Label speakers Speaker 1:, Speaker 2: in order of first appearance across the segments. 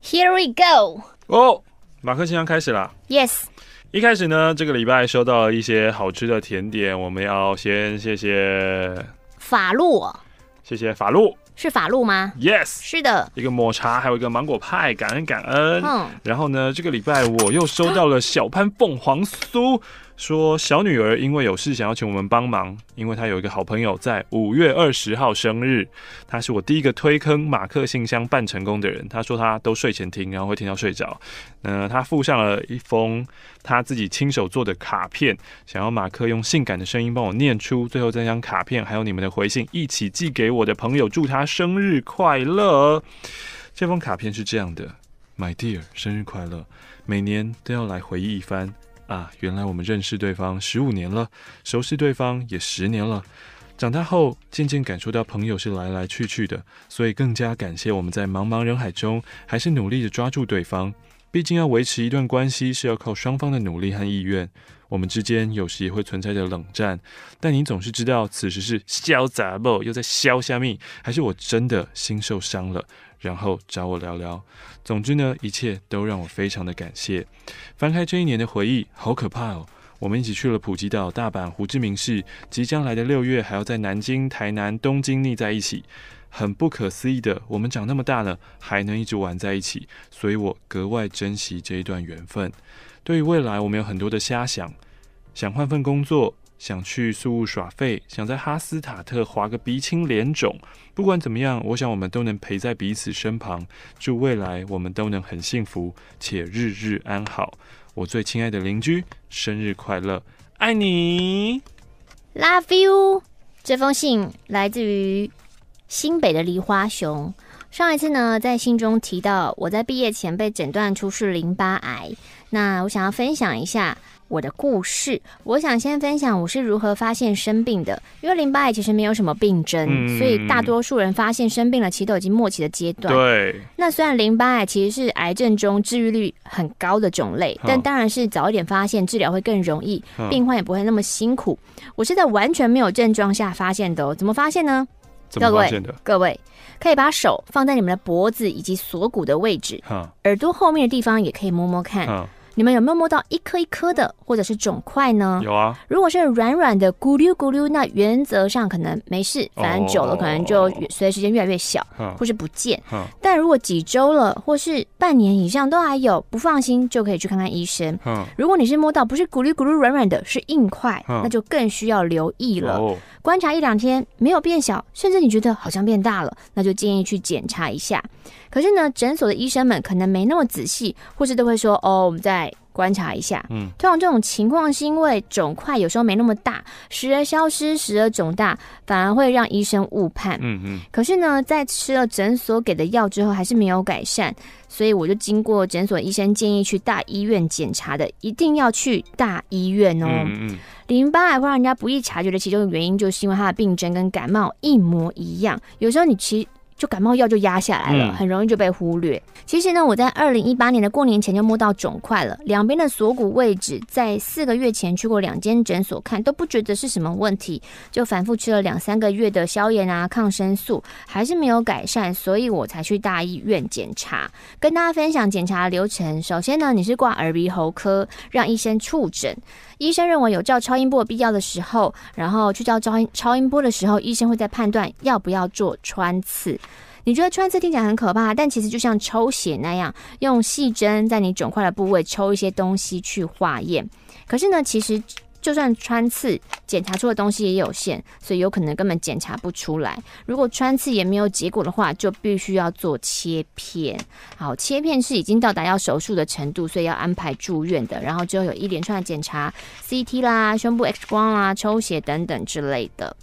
Speaker 1: Here we go。
Speaker 2: 哦，马克信箱开始啦。
Speaker 1: Yes。
Speaker 2: 一开始呢，这个礼拜收到了一些好吃的甜点，我们要先谢谢
Speaker 1: 法露，
Speaker 2: 谢谢法露，
Speaker 1: 是法露吗
Speaker 2: ？Yes，
Speaker 1: 是的，
Speaker 2: 一个抹茶，还有一个芒果派，感恩感恩。
Speaker 1: 嗯，
Speaker 2: 然后呢，这个礼拜我又收到了小潘凤凰酥。说小女儿因为有事想要请我们帮忙，因为她有一个好朋友在五月二十号生日，她是我第一个推坑马克信箱办成功的人。她说她都睡前听，然后会听到睡着。呃，她附上了一封她自己亲手做的卡片，想要马克用性感的声音帮我念出，最后再将卡片还有你们的回信一起寄给我的朋友，祝她生日快乐。这封卡片是这样的：My dear，生日快乐，每年都要来回忆一番。啊，原来我们认识对方十五年了，熟悉对方也十年了。长大后，渐渐感受到朋友是来来去去的，所以更加感谢我们在茫茫人海中还是努力的抓住对方。毕竟要维持一段关系是要靠双方的努力和意愿。我们之间有时也会存在着冷战，但你总是知道此时是潇洒不又在潇虾米，还是我真的心受伤了。然后找我聊聊。总之呢，一切都让我非常的感谢。翻开这一年的回忆，好可怕哦！我们一起去了普吉岛、大阪、胡志明市，即将来的六月还要在南京、台南、东京腻在一起。很不可思议的，我们长那么大了，还能一直玩在一起，所以我格外珍惜这一段缘分。对于未来，我们有很多的瞎想，想换份工作。想去宿雾耍废，想在哈斯塔特划个鼻青脸肿。不管怎么样，我想我们都能陪在彼此身旁。祝未来我们都能很幸福且日日安好。我最亲爱的邻居，生日快乐，爱你
Speaker 1: ，Love you。这封信来自于新北的梨花熊。上一次呢，在信中提到我在毕业前被诊断出是淋巴癌。那我想要分享一下。我的故事，我想先分享我是如何发现生病的。因为淋巴癌其实没有什么病症，嗯、所以大多数人发现生病了，其实都已经末期的阶段。
Speaker 2: 对。
Speaker 1: 那虽然淋巴癌其实是癌症中治愈率很高的种类，但当然是早一点发现，治疗会更容易，病患也不会那么辛苦。我是在完全没有症状下发现的哦。怎么发现呢？各位，各位可以把手放在你们的脖子以及锁骨的位置，耳朵后面的地方也可以摸摸看。你们有没有摸到一颗一颗的，或者是肿块呢？
Speaker 2: 有啊。
Speaker 1: 如果是软软的咕噜咕噜，那原则上可能没事，反正久了可能就随着时间越来越小，或是不见。但如果几周了，或是半年以上都还有，不放心就可以去看看医生。如果你是摸到不是咕噜咕噜软软的，是硬块，那就更需要留意了。观察一两天没有变小，甚至你觉得好像变大了，那就建议去检查一下。可是呢，诊所的医生们可能没那么仔细，或是都会说：“哦，我们再观察一下。”嗯，通常这种情况是因为肿块有时候没那么大，时而消失，时而肿大，反而会让医生误判。嗯嗯。可是呢，在吃了诊所给的药之后，还是没有改善，所以我就经过诊所医生建议去大医院检查的，一定要去大医院哦。嗯嗯。淋巴癌会让人家不易察觉的其中的原因，就是因为它的病症跟感冒一模一样，有时候你其实。就感冒药就压下来了，很容易就被忽略。嗯、其实呢，我在二零一八年的过年前就摸到肿块了，两边的锁骨位置，在四个月前去过两间诊所看，都不觉得是什么问题，就反复吃了两三个月的消炎啊、抗生素，还是没有改善，所以我才去大医院检查。跟大家分享检查的流程，首先呢，你是挂耳鼻喉科，让医生触诊。医生认为有照超音波必要的时候，然后去照超音超音波的时候，医生会在判断要不要做穿刺。你觉得穿刺听起来很可怕，但其实就像抽血那样，用细针在你肿块的部位抽一些东西去化验。可是呢，其实。就算穿刺检查出的东西也有限，所以有可能根本检查不出来。如果穿刺也没有结果的话，就必须要做切片。好，切片是已经到达要手术的程度，所以要安排住院的。然后就有一连串的检查，CT 啦、胸部 X 光啦、抽血等等之类的。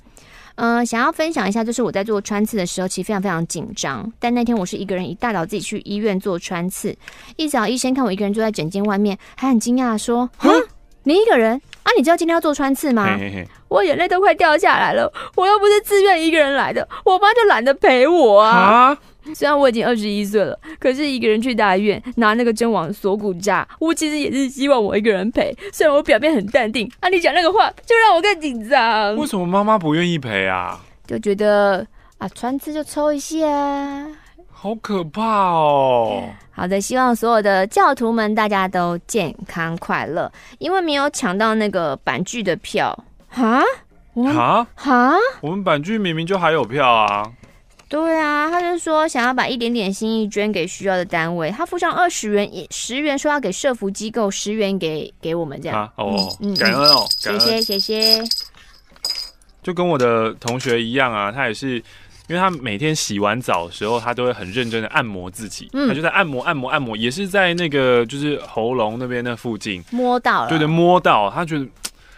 Speaker 1: 嗯、呃，想要分享一下，就是我在做穿刺的时候，其实非常非常紧张。但那天我是一个人，一大早自己去医院做穿刺。一早医生看我一个人坐在诊间外面，还很惊讶的说：“哼，你一个人？”啊，你知道今天要做穿刺吗？嘿嘿嘿，我眼泪都快掉下来了。我又不是自愿一个人来的，我妈就懒得陪我啊。啊虽然我已经二十一岁了，可是一个人去大医院拿那个针往锁骨扎，我其实也是希望我一个人陪。虽然我表面很淡定，啊，你讲那个话就让我更紧张。
Speaker 2: 为什么妈妈不愿意陪啊？
Speaker 1: 就觉得啊，穿刺就抽一下，
Speaker 2: 好可怕哦。
Speaker 1: 好的，希望所有的教徒们大家都健康快乐。因为没有抢到那个板剧的票，哈？
Speaker 2: 哈？
Speaker 1: 哈？
Speaker 2: 我们板剧明明就还有票啊。
Speaker 1: 对啊，他就说想要把一点点心意捐给需要的单位，他付上二十元，十元说要给社福机构，十元给给我们这样。
Speaker 2: 啊、哦，嗯，感恩哦，
Speaker 1: 谢谢谢谢。
Speaker 2: 就跟我的同学一样啊，他也是，因为他每天洗完澡的时候，他都会很认真的按摩自己，嗯、他就在按摩按摩按摩，也是在那个就是喉咙那边那附近
Speaker 1: 摸到了，
Speaker 2: 对对，摸到，他觉得。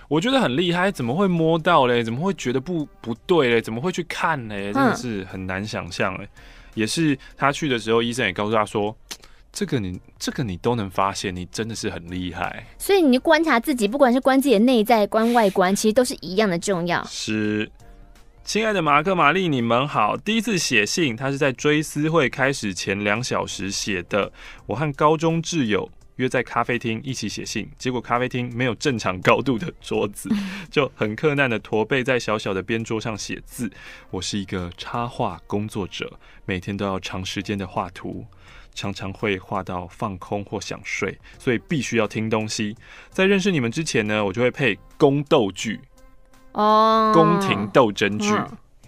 Speaker 2: 我觉得很厉害，怎么会摸到嘞？怎么会觉得不不对嘞？怎么会去看嘞？真的是很难想象哎。也是他去的时候，医生也告诉他说：“这个你这个你都能发现，你真的是很厉害。”所以
Speaker 1: 你观察自己，不管是观自己的内在、观外观，其实都是一样的重要。
Speaker 2: 是，亲爱的马克、玛丽，你们好。第一次写信，他是在追思会开始前两小时写的。我和高中挚友。约在咖啡厅一起写信，结果咖啡厅没有正常高度的桌子，就很困难的驼背在小小的边桌上写字。我是一个插画工作者，每天都要长时间的画图，常常会画到放空或想睡，所以必须要听东西。在认识你们之前呢，我就会配宫斗剧哦，宫廷斗争剧，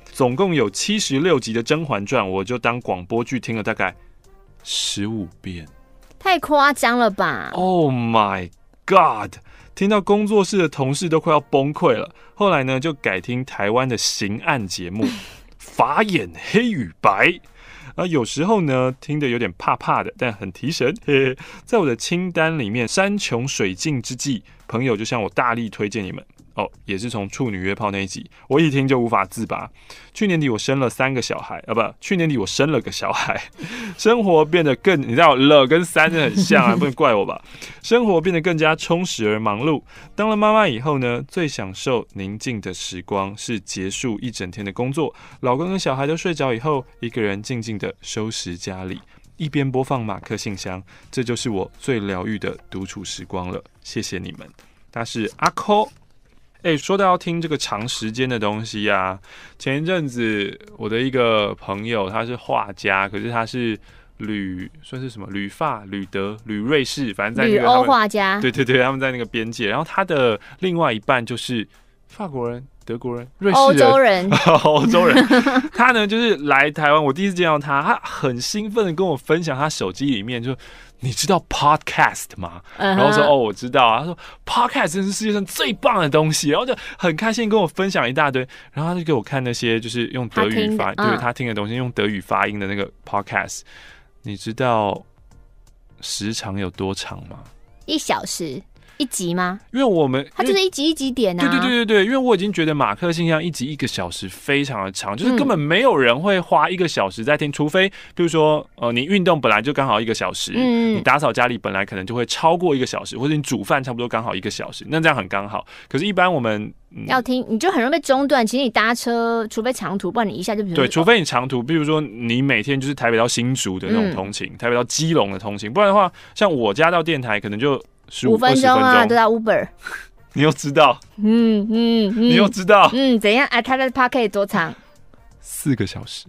Speaker 2: 总共有七十六集的《甄嬛传》，我就当广播剧听了大概十五遍。
Speaker 1: 太夸张了吧
Speaker 2: ！Oh my god！听到工作室的同事都快要崩溃了。后来呢，就改听台湾的刑案节目，法眼黑与白。啊，有时候呢，听得有点怕怕的，但很提神。嘿嘿，在我的清单里面，山穷水尽之际，朋友就向我大力推荐你们。哦，也是从处女约炮那一集，我一听就无法自拔。去年底我生了三个小孩啊，不，去年底我生了个小孩，生活变得更，你知道了跟三很像啊，不能怪我吧？生活变得更加充实而忙碌。当了妈妈以后呢，最享受宁静的时光是结束一整天的工作，老公跟小孩都睡着以后，一个人静静的收拾家里，一边播放马克信箱，这就是我最疗愈的独处时光了。谢谢你们，他是阿扣。哎、欸，说到要听这个长时间的东西呀、啊，前一阵子我的一个朋友他是画家，可是他是旅算是什么旅法、旅德、旅瑞士，反正在那个
Speaker 1: 欧画家，
Speaker 2: 对对对，他们在那个边界。然后他的另外一半就是法国人、德国人、瑞士人、欧
Speaker 1: 洲人、
Speaker 2: 欧洲人。他呢就是来台湾，我第一次见到他，他很兴奋的跟我分享他手机里面就。你知道 podcast 吗？Uh huh. 然后说哦，我知道啊。他说 podcast 真是世界上最棒的东西，然后就很开心跟我分享一大堆。然后他就给我看那些就是用德语发，对他听的东西用德语发音的那个 podcast。你知道时长有多长吗？
Speaker 1: 一小时。一集吗？
Speaker 2: 因为我们
Speaker 1: 它就是一集一集点啊。
Speaker 2: 对对对对对，因为我已经觉得马克信箱一集一个小时非常的长，就是根本没有人会花一个小时在听，除非比如说呃你运动本来就刚好一个小时，嗯，你打扫家里本来可能就会超过一个小时，或者你煮饭差不多刚好一个小时，那这样很刚好。可是，一般我们、
Speaker 1: 嗯、要听你就很容易被中断。其实你搭车，除非长途，不然你一下就
Speaker 2: 对，除非你长途，比如说你每天就是台北到新竹的那种通勤，嗯、台北到基隆的通勤，不然的话，像我家到电台可能就。十五分钟啊，都
Speaker 1: 在 Uber。
Speaker 2: 你又知道？嗯嗯，嗯你又知道？
Speaker 1: 嗯，怎样？哎，他的 Podcast 多长？
Speaker 2: 四个小时。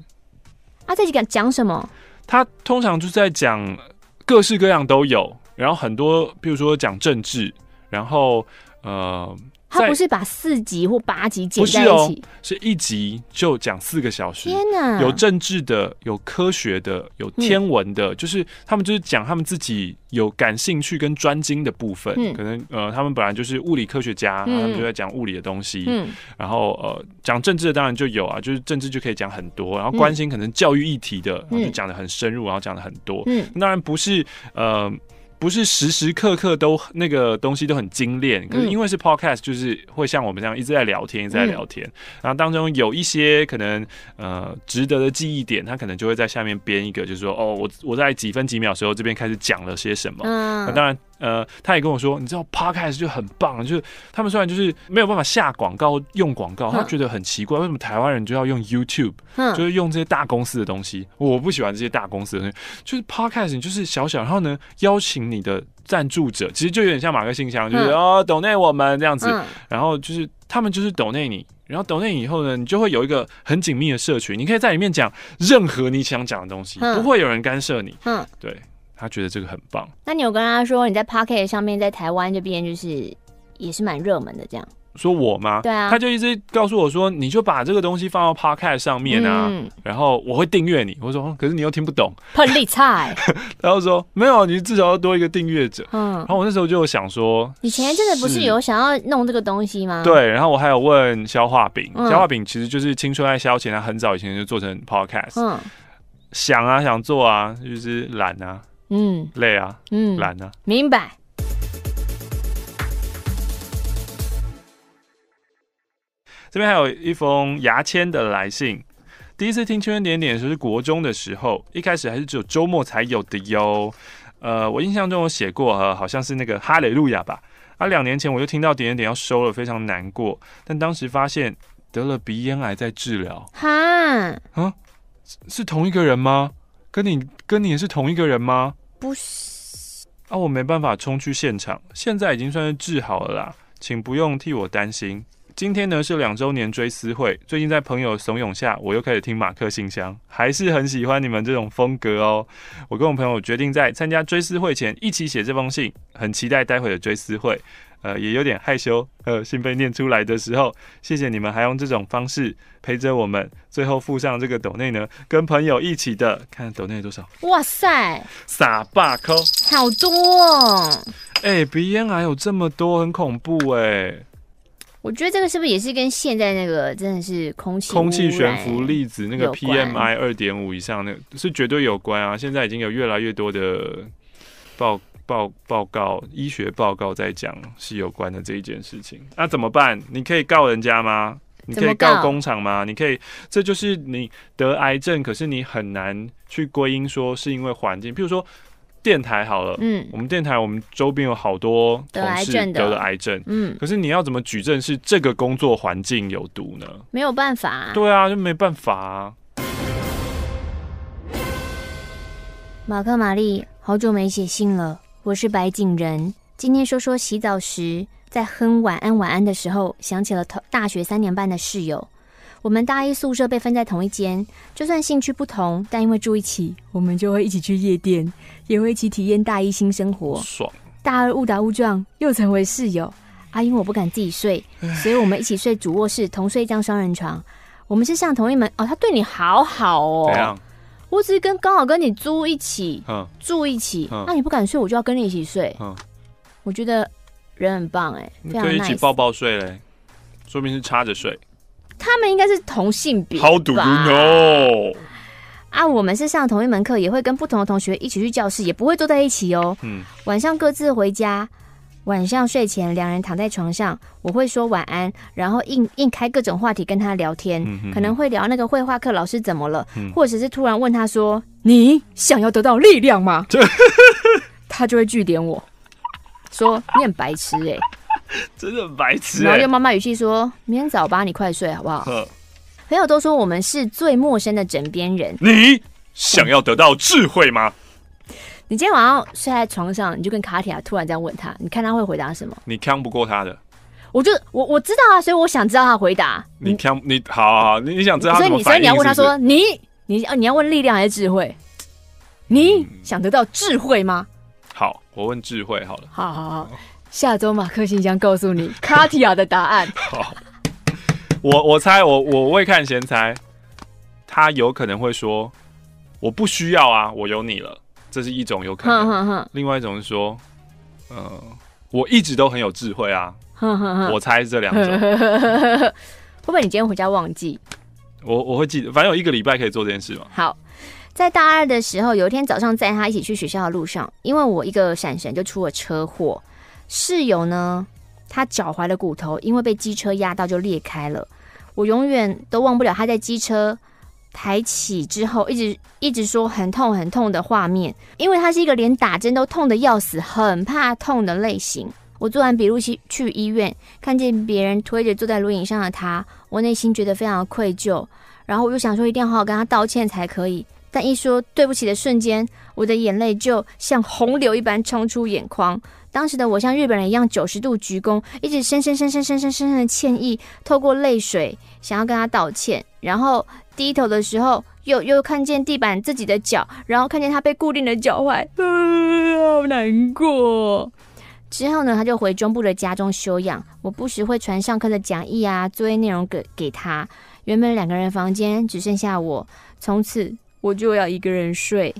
Speaker 1: 啊，这集讲讲什么？
Speaker 2: 他通常就是在讲各式各样都有，然后很多，比如说讲政治，然后呃。
Speaker 1: 他不是把四集或八集剪在一起，
Speaker 2: 是哦，是一集就讲四个小时。
Speaker 1: 天哪！
Speaker 2: 有政治的，有科学的，有天文的，嗯、就是他们就是讲他们自己有感兴趣跟专精的部分。嗯、可能呃，他们本来就是物理科学家，嗯、他们就在讲物理的东西。嗯、然后呃，讲政治的当然就有啊，就是政治就可以讲很多。然后关心可能教育议题的，然后就讲的很深入，然后讲的很多。嗯，当然不是呃。不是时时刻刻都那个东西都很精炼，可是因为是 podcast，就是会像我们这样一直在聊天，一直在聊天，然后当中有一些可能呃值得的记忆点，他可能就会在下面编一个，就是说哦，我我在几分几秒时候这边开始讲了些什么，那当然。呃，他也跟我说，你知道 Podcast 就很棒，就是他们虽然就是没有办法下广告用广告，他觉得很奇怪，为什么台湾人就要用 YouTube，就是用这些大公司的东西？我不喜欢这些大公司的东西，就是 Podcast 你就是小小，然后呢邀请你的赞助者，其实就有点像马克信箱，就是哦抖内我们这样子，然后就是他们就是抖内你。然后抖内以后呢，你就会有一个很紧密的社群，你可以在里面讲任何你想讲的东西，不会有人干涉你。嗯，对，他觉得这个很棒。
Speaker 1: 那你有跟他说你在 Pocket 上面在台湾这边就是也是蛮热门的这样？
Speaker 2: 说我吗？
Speaker 1: 对啊，
Speaker 2: 他就一直告诉我说，你就把这个东西放到 Podcast 上面啊，嗯、然后我会订阅你。我说，可是你又听不懂，
Speaker 1: 很厉害。
Speaker 2: 然后说没有，你至少要多一个订阅者。嗯，然后我那时候就想说，
Speaker 1: 以前真的不是有想要弄这个东西吗？
Speaker 2: 对，然后我还有问消化饼，嗯、消化饼其实就是青春爱消遣，他很早以前就做成 Podcast。嗯，想啊想做啊，就是懒啊，嗯，累啊，嗯，懒啊，
Speaker 1: 明白。
Speaker 2: 这边还有一封牙签的来信。第一次听《圈圈点点》的时候是国中的时候，一开始还是只有周末才有的哟。呃，我印象中有写过，呃，好像是那个哈雷路亚吧。啊，两年前我就听到点点点要收了，非常难过。但当时发现得了鼻咽癌在治疗。哈啊，是同一个人吗？跟你跟你也是同一个人吗？
Speaker 1: 不是。
Speaker 2: 啊，我没办法冲去现场，现在已经算是治好了啦，请不用替我担心。今天呢是两周年追思会，最近在朋友怂恿下，我又开始听马克信箱，还是很喜欢你们这种风格哦。我跟我朋友决定在参加追思会前一起写这封信，很期待待会的追思会，呃，也有点害羞，呃，信被念出来的时候，谢谢你们还用这种方式陪着我们。最后附上这个抖内呢，跟朋友一起的，看抖内多少？
Speaker 1: 哇塞，
Speaker 2: 撒把扣，
Speaker 1: 好多哦！
Speaker 2: 哎、欸，鼻咽癌有这么多，很恐怖哎。
Speaker 1: 我觉得这个是不是也是跟现在那个真的是空气
Speaker 2: 空气悬浮粒子那个 PMI 二点五以上那个是绝对有关啊！现在已经有越来越多的报报报告医学报告在讲是有关的这一件事情。那怎么办？你可以告人家吗？你可以告工厂吗？你可以，这就是你得癌症，可是你很难去归因说是因为环境，譬如说。电台好了，嗯，我们电台，我们周边有好多同事得了癌症，嗯，可是你要怎么举证是这个工作环境有毒呢？
Speaker 1: 没有办法啊，
Speaker 2: 对啊，就没办法啊。
Speaker 1: 马克、玛丽，好久没写信了，我是白景仁。今天说说洗澡时在哼晚安晚安的时候，想起了同大学三年半的室友。我们大一宿舍被分在同一间，就算兴趣不同，但因为住一起，我们就会一起去夜店，也会一起体验大一新生活。
Speaker 2: 爽！
Speaker 1: 大二误打误撞又成为室友。啊，因为我不敢自己睡，所以我们一起睡主卧室，同睡一张双人床。我们是上同一门哦，他对你好好哦。
Speaker 2: 怎样？
Speaker 1: 我只是跟刚好跟你租一起，嗯，住一起。那你不敢睡，我就要跟你一起睡。嗯，我觉得人很棒哎，
Speaker 2: 你可以一起抱抱睡嘞，说明是插着睡。
Speaker 1: 他们应该是同性别。
Speaker 2: How do you know？
Speaker 1: 啊，我们是上同一门课，也会跟不同的同学一起去教室，也不会坐在一起哦。嗯。晚上各自回家，晚上睡前两人躺在床上，我会说晚安，然后硬硬开各种话题跟他聊天，可能会聊那个绘画课老师怎么了，嗯、或者是突然问他说：“你想要得到力量吗？” 他就会据点我说：“你很白痴哎、欸。”
Speaker 2: 真的很白痴、欸，
Speaker 1: 然后用妈妈语气说：“明天早八，你快睡好不好？”朋友都说我们是最陌生的枕边人。
Speaker 2: 你想要得到智慧吗？
Speaker 1: 你今天晚上睡在床上，你就跟卡提亚突然这样问他，你看他会回答什么？
Speaker 2: 你扛不过他的。
Speaker 1: 我就我我知道啊，所以我想知道他回答。
Speaker 2: 你扛你好好好，你你想知道？
Speaker 1: 所以你所以你要问他说：“你你你要问力量还是智慧？你想得到智慧吗？”
Speaker 2: 好，我问智慧好了。
Speaker 1: 好好好。下周马克信箱告诉你卡提亚的答案。好，
Speaker 2: 我我猜我我未看先猜，他有可能会说我不需要啊，我有你了，这是一种有可能。哼哼哼，另外一种是说，嗯、呃，我一直都很有智慧啊。我猜是这两种。会
Speaker 1: 不会你今天回家忘记？
Speaker 2: 我我会记得，反正有一个礼拜可以做这件事嘛。
Speaker 1: 好，在大二的时候，有一天早上载他一起去学校的路上，因为我一个闪神就出了车祸。室友呢，他脚踝的骨头因为被机车压到就裂开了。我永远都忘不了他在机车抬起之后，一直一直说很痛很痛的画面。因为他是一个连打针都痛得要死、很怕痛的类型。我做完笔录去去医院，看见别人推着坐在轮椅上的他，我内心觉得非常愧疚。然后我就想说，一定要好好跟他道歉才可以。但一说对不起的瞬间，我的眼泪就像洪流一般冲出眼眶。当时的我像日本人一样九十度鞠躬，一直深深深深深深深深的歉意，透过泪水想要跟他道歉。然后低头的时候，又又看见地板自己的脚，然后看见他被固定的脚踝，好难过。之后呢，他就回中部的家中休养。我不时会传上课的讲义啊、作业内容给给他。原本两个人房间只剩下我，从此我就要一个人睡。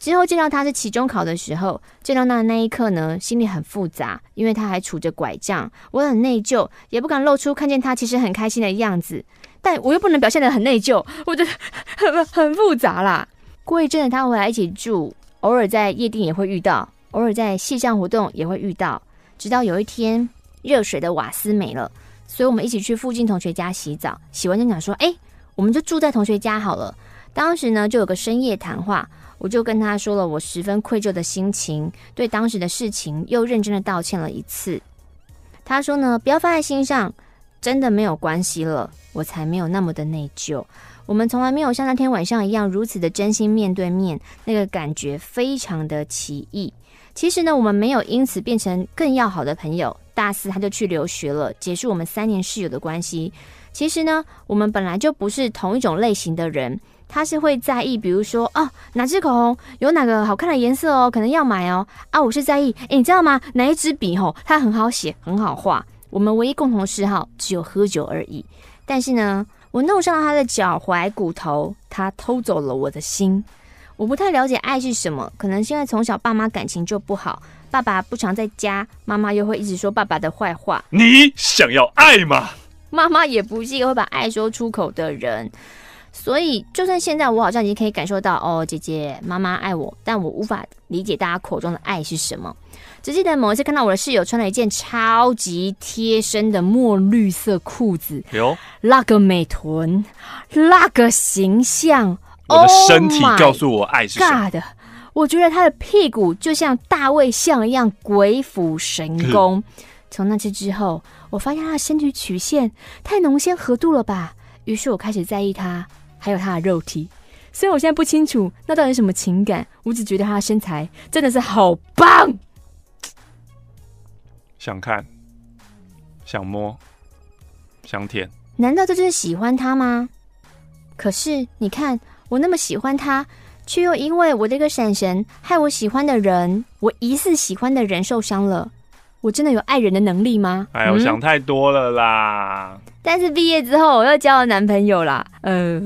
Speaker 1: 之后见到他是期中考的时候，见到他的那一刻呢，心里很复杂，因为他还杵着拐杖，我很内疚，也不敢露出看见他其实很开心的样子，但我又不能表现得很内疚，我觉得 很很复杂啦。过一阵子他回来一起住，偶尔在夜店也会遇到。偶尔在戏上活动也会遇到，直到有一天热水的瓦斯没了，所以我们一起去附近同学家洗澡。洗完就想说：“哎，我们就住在同学家好了。”当时呢，就有个深夜谈话，我就跟他说了我十分愧疚的心情，对当时的事情又认真的道歉了一次。他说呢：“不要放在心上，真的没有关系了，我才没有那么的内疚。我们从来没有像那天晚上一样如此的真心面对面，那个感觉非常的奇异。”其实呢，我们没有因此变成更要好的朋友。大四他就去留学了，结束我们三年室友的关系。其实呢，我们本来就不是同一种类型的人。他是会在意，比如说哦，哪支口红有哪个好看的颜色哦，可能要买哦。啊，我是在意，诶，你知道吗？哪一支笔吼，它很好写，很好画。我们唯一共同嗜好只有喝酒而已。但是呢，我弄伤了他的脚踝骨头，他偷走了我的心。我不太了解爱是什么，可能现在从小爸妈感情就不好，爸爸不常在家，妈妈又会一直说爸爸的坏话。
Speaker 2: 你想要爱吗？
Speaker 1: 妈妈也不是一个会把爱说出口的人，所以就算现在我好像已经可以感受到，哦，姐姐妈妈爱我，但我无法理解大家口中的爱是什么。只记得某一次看到我的室友穿了一件超级贴身的墨绿色裤子，哟，那个美臀，那个形象。
Speaker 2: 我的身体告诉我爱是什么。
Speaker 1: God, 我觉得他的屁股就像大卫像一样鬼斧神工。从那次之后，我发现他的身体曲线太浓纤合度了吧？于是我开始在意他，还有他的肉体。虽然我现在不清楚那到底是什么情感，我只觉得他的身材真的是好棒。
Speaker 2: 想看，想摸，想舔。
Speaker 1: 难道这就是喜欢他吗？可是你看。我那么喜欢他，却又因为我这个闪神，害我喜欢的人，我疑似喜欢的人受伤了。我真的有爱人的能力吗？
Speaker 2: 哎，我想太多了啦。
Speaker 1: 嗯、但是毕业之后，我又交了男朋友啦。呃，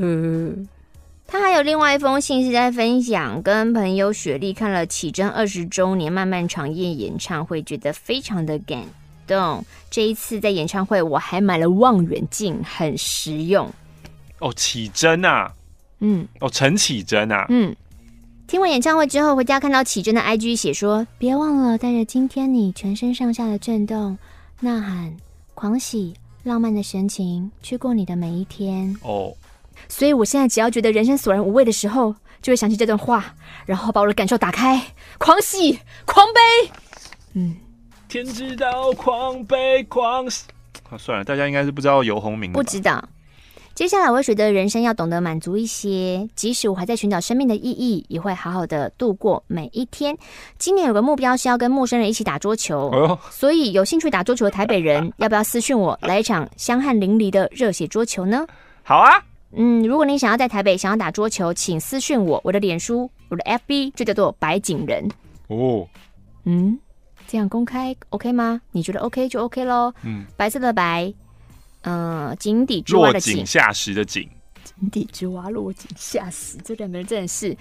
Speaker 1: 他还有另外一封信是在分享，跟朋友雪莉看了启真二十周年漫漫长夜演唱会，觉得非常的感动。这一次在演唱会，我还买了望远镜，很实用。
Speaker 2: 哦，启真啊。
Speaker 1: 嗯，
Speaker 2: 哦，陈启真啊，
Speaker 1: 嗯，听完演唱会之后回家看到启真的 IG 写说，别忘了带着今天你全身上下的震动、呐喊、狂喜、浪漫的神情去过你的每一天哦。所以我现在只要觉得人生索然无味的时候，就会想起这段话，然后把我的感受打开，狂喜、狂悲。嗯，
Speaker 2: 天知道狂悲狂喜。啊，算了，大家应该是不知道游鸿明，
Speaker 1: 不知道。接下来我会觉得人生要懂得满足一些，即使我还在寻找生命的意义，也会好好的度过每一天。今年有个目标是要跟陌生人一起打桌球，哦、所以有兴趣打桌球的台北人，要不要私讯我来一场香汗淋漓的热血桌球呢？
Speaker 2: 好啊，
Speaker 1: 嗯，如果你想要在台北想要打桌球，请私讯我，我的脸书，我的 FB 就叫做白景人哦。嗯，这样公开 OK 吗？你觉得 OK 就 OK 喽。嗯，白色的白。嗯，井底之蛙的井，
Speaker 2: 落井下石的井，
Speaker 1: 井底之蛙落井下石，这两个人真的是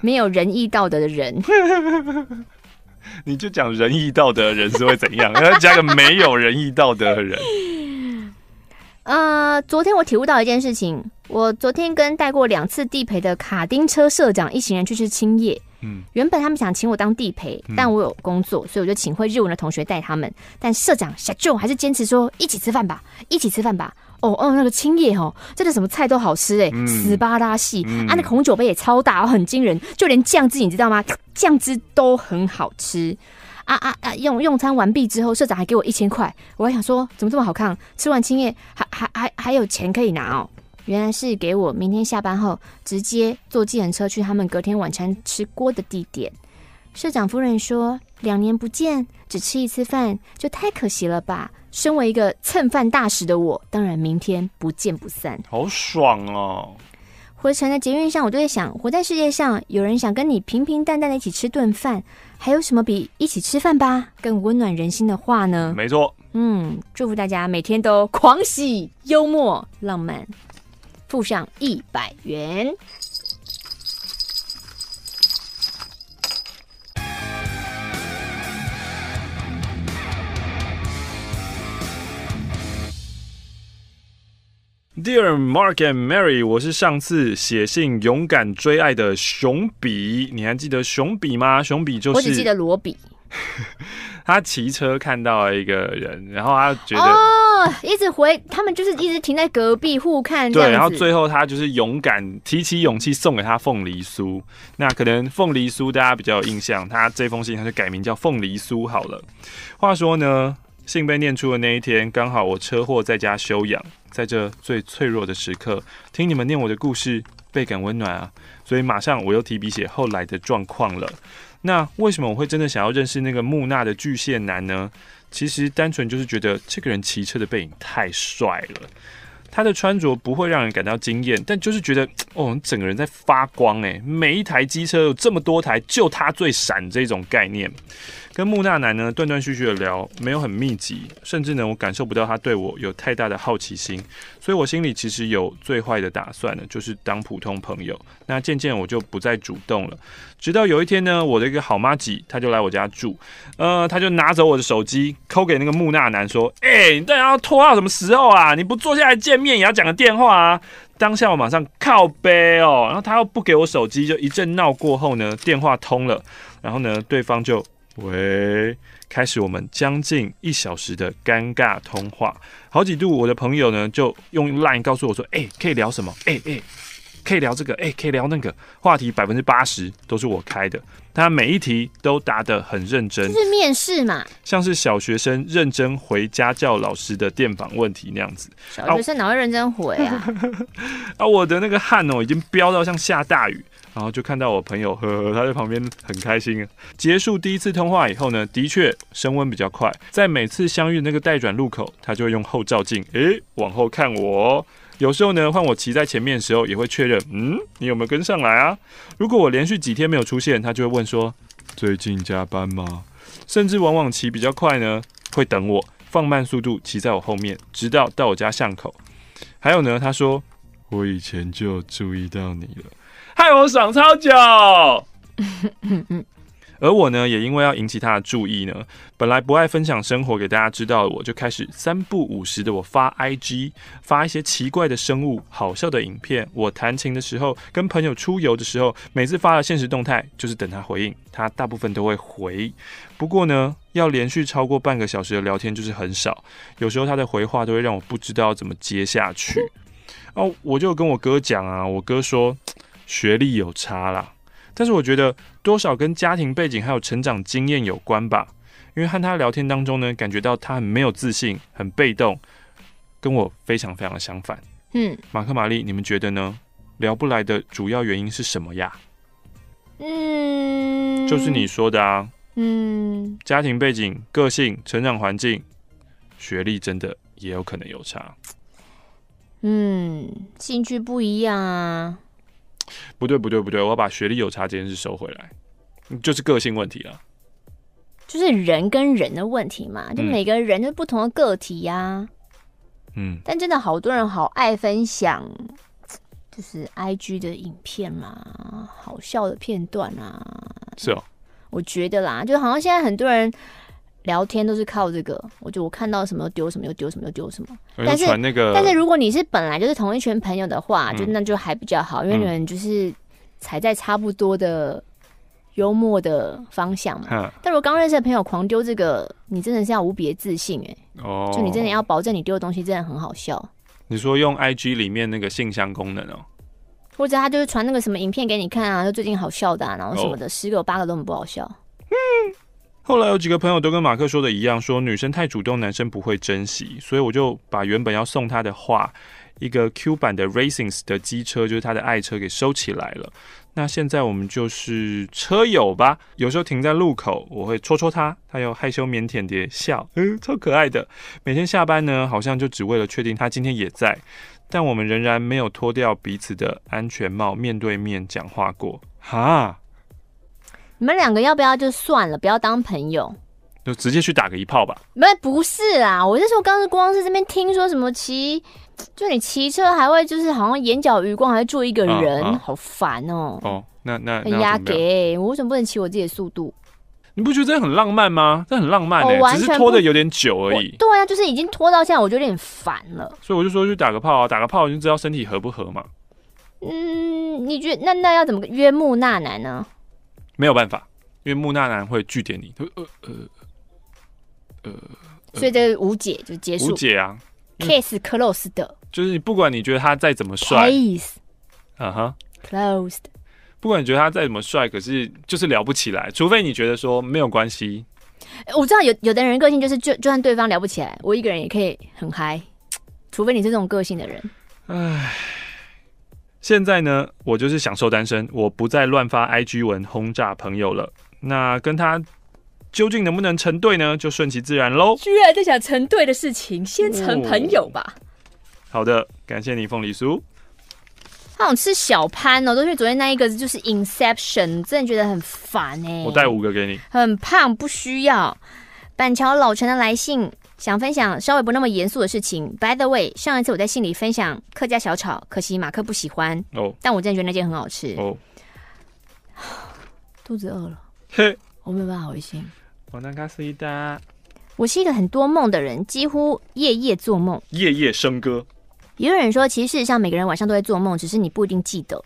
Speaker 1: 没有仁义道德的人。
Speaker 2: 你就讲仁义道德的人是会怎样？要加个没有仁义道德的人。
Speaker 1: 呃，昨天我体悟到一件事情，我昨天跟带过两次地陪的卡丁车社长一行人去吃青叶。嗯，原本他们想请我当地陪，但我有工作，所以我就请会日文的同学带他们。但社长小舅还是坚持说一起吃饭吧，一起吃饭吧。哦哦，那个青叶哦，真的什么菜都好吃哎，嗯、斯巴拉系、嗯、啊，那个红酒杯也超大，很惊人，就连酱汁你知道吗？酱汁都很好吃啊啊啊！用用餐完毕之后，社长还给我一千块，我还想说怎么这么好看？吃完青叶还还还还有钱可以拿哦。原来是给我明天下班后直接坐计程车去他们隔天晚餐吃锅的地点。社长夫人说：“两年不见，只吃一次饭，就太可惜了吧？”身为一个蹭饭大使的我，当然明天不见不散。
Speaker 2: 好爽哦！
Speaker 1: 回程的捷运上，我都在想，活在世界上，有人想跟你平平淡淡的一起吃顿饭，还有什么比一起吃饭吧更温暖人心的话呢？
Speaker 2: 没错。
Speaker 1: 嗯，祝福大家每天都狂喜、幽默、浪漫，附上一百元。
Speaker 2: Dear Mark and Mary，我是上次写信勇敢追爱的熊比，你还记得熊比吗？熊比就是，
Speaker 1: 我只记得罗比。
Speaker 2: 他骑车看到了一个人，然后他觉得
Speaker 1: 哦，一直回他们就是一直停在隔壁互看，
Speaker 2: 对，然后最后他就是勇敢提起勇气送给他凤梨酥。那可能凤梨酥大家比较有印象，他这封信他就改名叫凤梨酥好了。话说呢，信被念出的那一天，刚好我车祸在家休养。在这最脆弱的时刻，听你们念我的故事，倍感温暖啊！所以马上我又提笔写后来的状况了。那为什么我会真的想要认识那个木讷的巨蟹男呢？其实单纯就是觉得这个人骑车的背影太帅了，他的穿着不会让人感到惊艳，但就是觉得哦，整个人在发光诶，每一台机车有这么多台，就他最闪这种概念。跟木纳男呢断断续续的聊，没有很密集，甚至呢我感受不到他对我有太大的好奇心，所以我心里其实有最坏的打算呢，就是当普通朋友。那渐渐我就不再主动了，直到有一天呢，我的一个好妈吉他就来我家住，呃，他就拿走我的手机，抠给那个木纳男说：“哎、你到底要拖到什么时候啊？你不坐下来见面也要讲个电话啊！”当下我马上靠背哦，然后他又不给我手机，就一阵闹过后呢，电话通了，然后呢，对方就。喂，开始我们将近一小时的尴尬通话，好几度我的朋友呢就用 Line 告诉我说，哎、欸，可以聊什么？哎、欸、哎、欸，可以聊这个，哎、欸，可以聊那个，话题百分之八十都是我开的，他每一题都答得很认真，
Speaker 1: 就是面试嘛，
Speaker 2: 像是小学生认真回家教老师的电访问题那样子。
Speaker 1: 小学生哪会认真回啊？
Speaker 2: 啊，我的那个汗哦，已经飙到像下大雨。然后就看到我朋友呵呵，他在旁边很开心。结束第一次通话以后呢，的确升温比较快，在每次相遇那个待转路口，他就会用后照镜，诶，往后看我。有时候呢，换我骑在前面的时候，也会确认，嗯，你有没有跟上来啊？如果我连续几天没有出现，他就会问说，最近加班吗？甚至往往骑比较快呢，会等我，放慢速度骑在我后面，直到到我家巷口。还有呢，他说，我以前就注意到你了。害我爽超久，而我呢，也因为要引起他的注意呢，本来不爱分享生活给大家知道的我，就开始三不五时的我发 IG，发一些奇怪的生物、好笑的影片。我弹琴的时候，跟朋友出游的时候，每次发了现实动态，就是等他回应。他大部分都会回，不过呢，要连续超过半个小时的聊天就是很少。有时候他的回话都会让我不知道怎么接下去。哦，我就跟我哥讲啊，我哥说。学历有差啦，但是我觉得多少跟家庭背景还有成长经验有关吧。因为和他聊天当中呢，感觉到他很没有自信，很被动，跟我非常非常的相反。嗯，马克玛丽，你们觉得呢？聊不来的主要原因是什么呀？嗯，就是你说的啊。嗯，家庭背景、个性、成长环境、学历，真的也有可能有差。
Speaker 1: 嗯，兴趣不一样啊。
Speaker 2: 不对不对不对，我要把学历有差这件事收回来，就是个性问题了，
Speaker 1: 就是人跟人的问题嘛，就每个人就不同的个体呀、啊，嗯，但真的好多人好爱分享，就是 IG 的影片嘛，好笑的片段啊，
Speaker 2: 是哦，
Speaker 1: 我觉得啦，就好像现在很多人。聊天都是靠这个，我就我看到什么丢什么，又丢什么又丢什么。但是那个，但是如果你是本来就是同一群朋友的话，嗯、就那就还比较好，因为你们就是踩在差不多的幽默的方向嘛。嗯、但如果刚认识的朋友狂丢这个，你真的是要无比的自信哎、欸。哦。就你真的要保证你丢的东西真的很好笑。
Speaker 2: 你说用 IG 里面那个信箱功能哦、喔，
Speaker 1: 或者他就是传那个什么影片给你看啊，就最近好笑的、啊，然后什么的，十个有八个都很不好笑。嗯。
Speaker 2: 后来有几个朋友都跟马克说的一样，说女生太主动，男生不会珍惜，所以我就把原本要送他的画一个 Q 版的 Racing 的机车，就是他的爱车，给收起来了。那现在我们就是车友吧，有时候停在路口，我会戳戳他，他又害羞腼腆的笑，嗯，超可爱的。每天下班呢，好像就只为了确定他今天也在，但我们仍然没有脱掉彼此的安全帽，面对面讲话过。哈，
Speaker 1: 你们两个要不要就算了，不要当朋友？
Speaker 2: 就直接去打个一炮吧。
Speaker 1: 没，不是啦，我是说，刚刚光是这边听说什么骑，就你骑车还会就是好像眼角余光还会注意一个人，好烦哦、喔。
Speaker 2: 哦，那那
Speaker 1: 很压给，我为什么不能骑我自己的速度？
Speaker 2: 你不觉得这很浪漫吗？这很浪漫哎、欸，哦、只是拖的有点久而已。
Speaker 1: 对啊，就是已经拖到现在，我觉得有点烦了。
Speaker 2: 所以我就说去打个炮啊，打个炮你就知道身体合不合嘛。
Speaker 1: 嗯，你觉得那那要怎么约木纳男呢？
Speaker 2: 没有办法，因为木纳男会拒点你。呃呃。呃
Speaker 1: 呃，所以这是无解就结束。
Speaker 2: 无解啊
Speaker 1: ，case closed 的。
Speaker 2: 就是你不管你觉得他再怎么帅
Speaker 1: ，case，
Speaker 2: 啊哈
Speaker 1: ，closed。
Speaker 2: 不管你觉得他再怎么帅，可是就是聊不起来，除非你觉得说没有关系。
Speaker 1: 我知道有有的人个性就是就就算对方聊不起来，我一个人也可以很嗨。除非你是这种个性的人。
Speaker 2: 唉，现在呢，我就是享受单身，我不再乱发 IG 文轰炸朋友了。那跟他。究竟能不能成对呢？就顺其自然喽。
Speaker 1: 居然在想成对的事情，先成朋友吧。哦、
Speaker 2: 好的，感谢你凤梨酥。
Speaker 1: 他想吃小潘哦，都是昨天那一个就是 Inception，真的觉得很烦哎。
Speaker 2: 我带五个给你。
Speaker 1: 很胖，不需要。板桥老陈的来信，想分享稍微不那么严肃的事情。By the way，上一次我在信里分享客家小炒，可惜马克不喜欢哦，但我真的觉得那件很好吃哦。肚子饿了，嘿，我没有办法回信。我是一个很多梦的人，几乎夜夜做梦，
Speaker 2: 夜夜笙歌。
Speaker 1: 也有人说，其实事实上每个人晚上都会做梦，只是你不一定记得，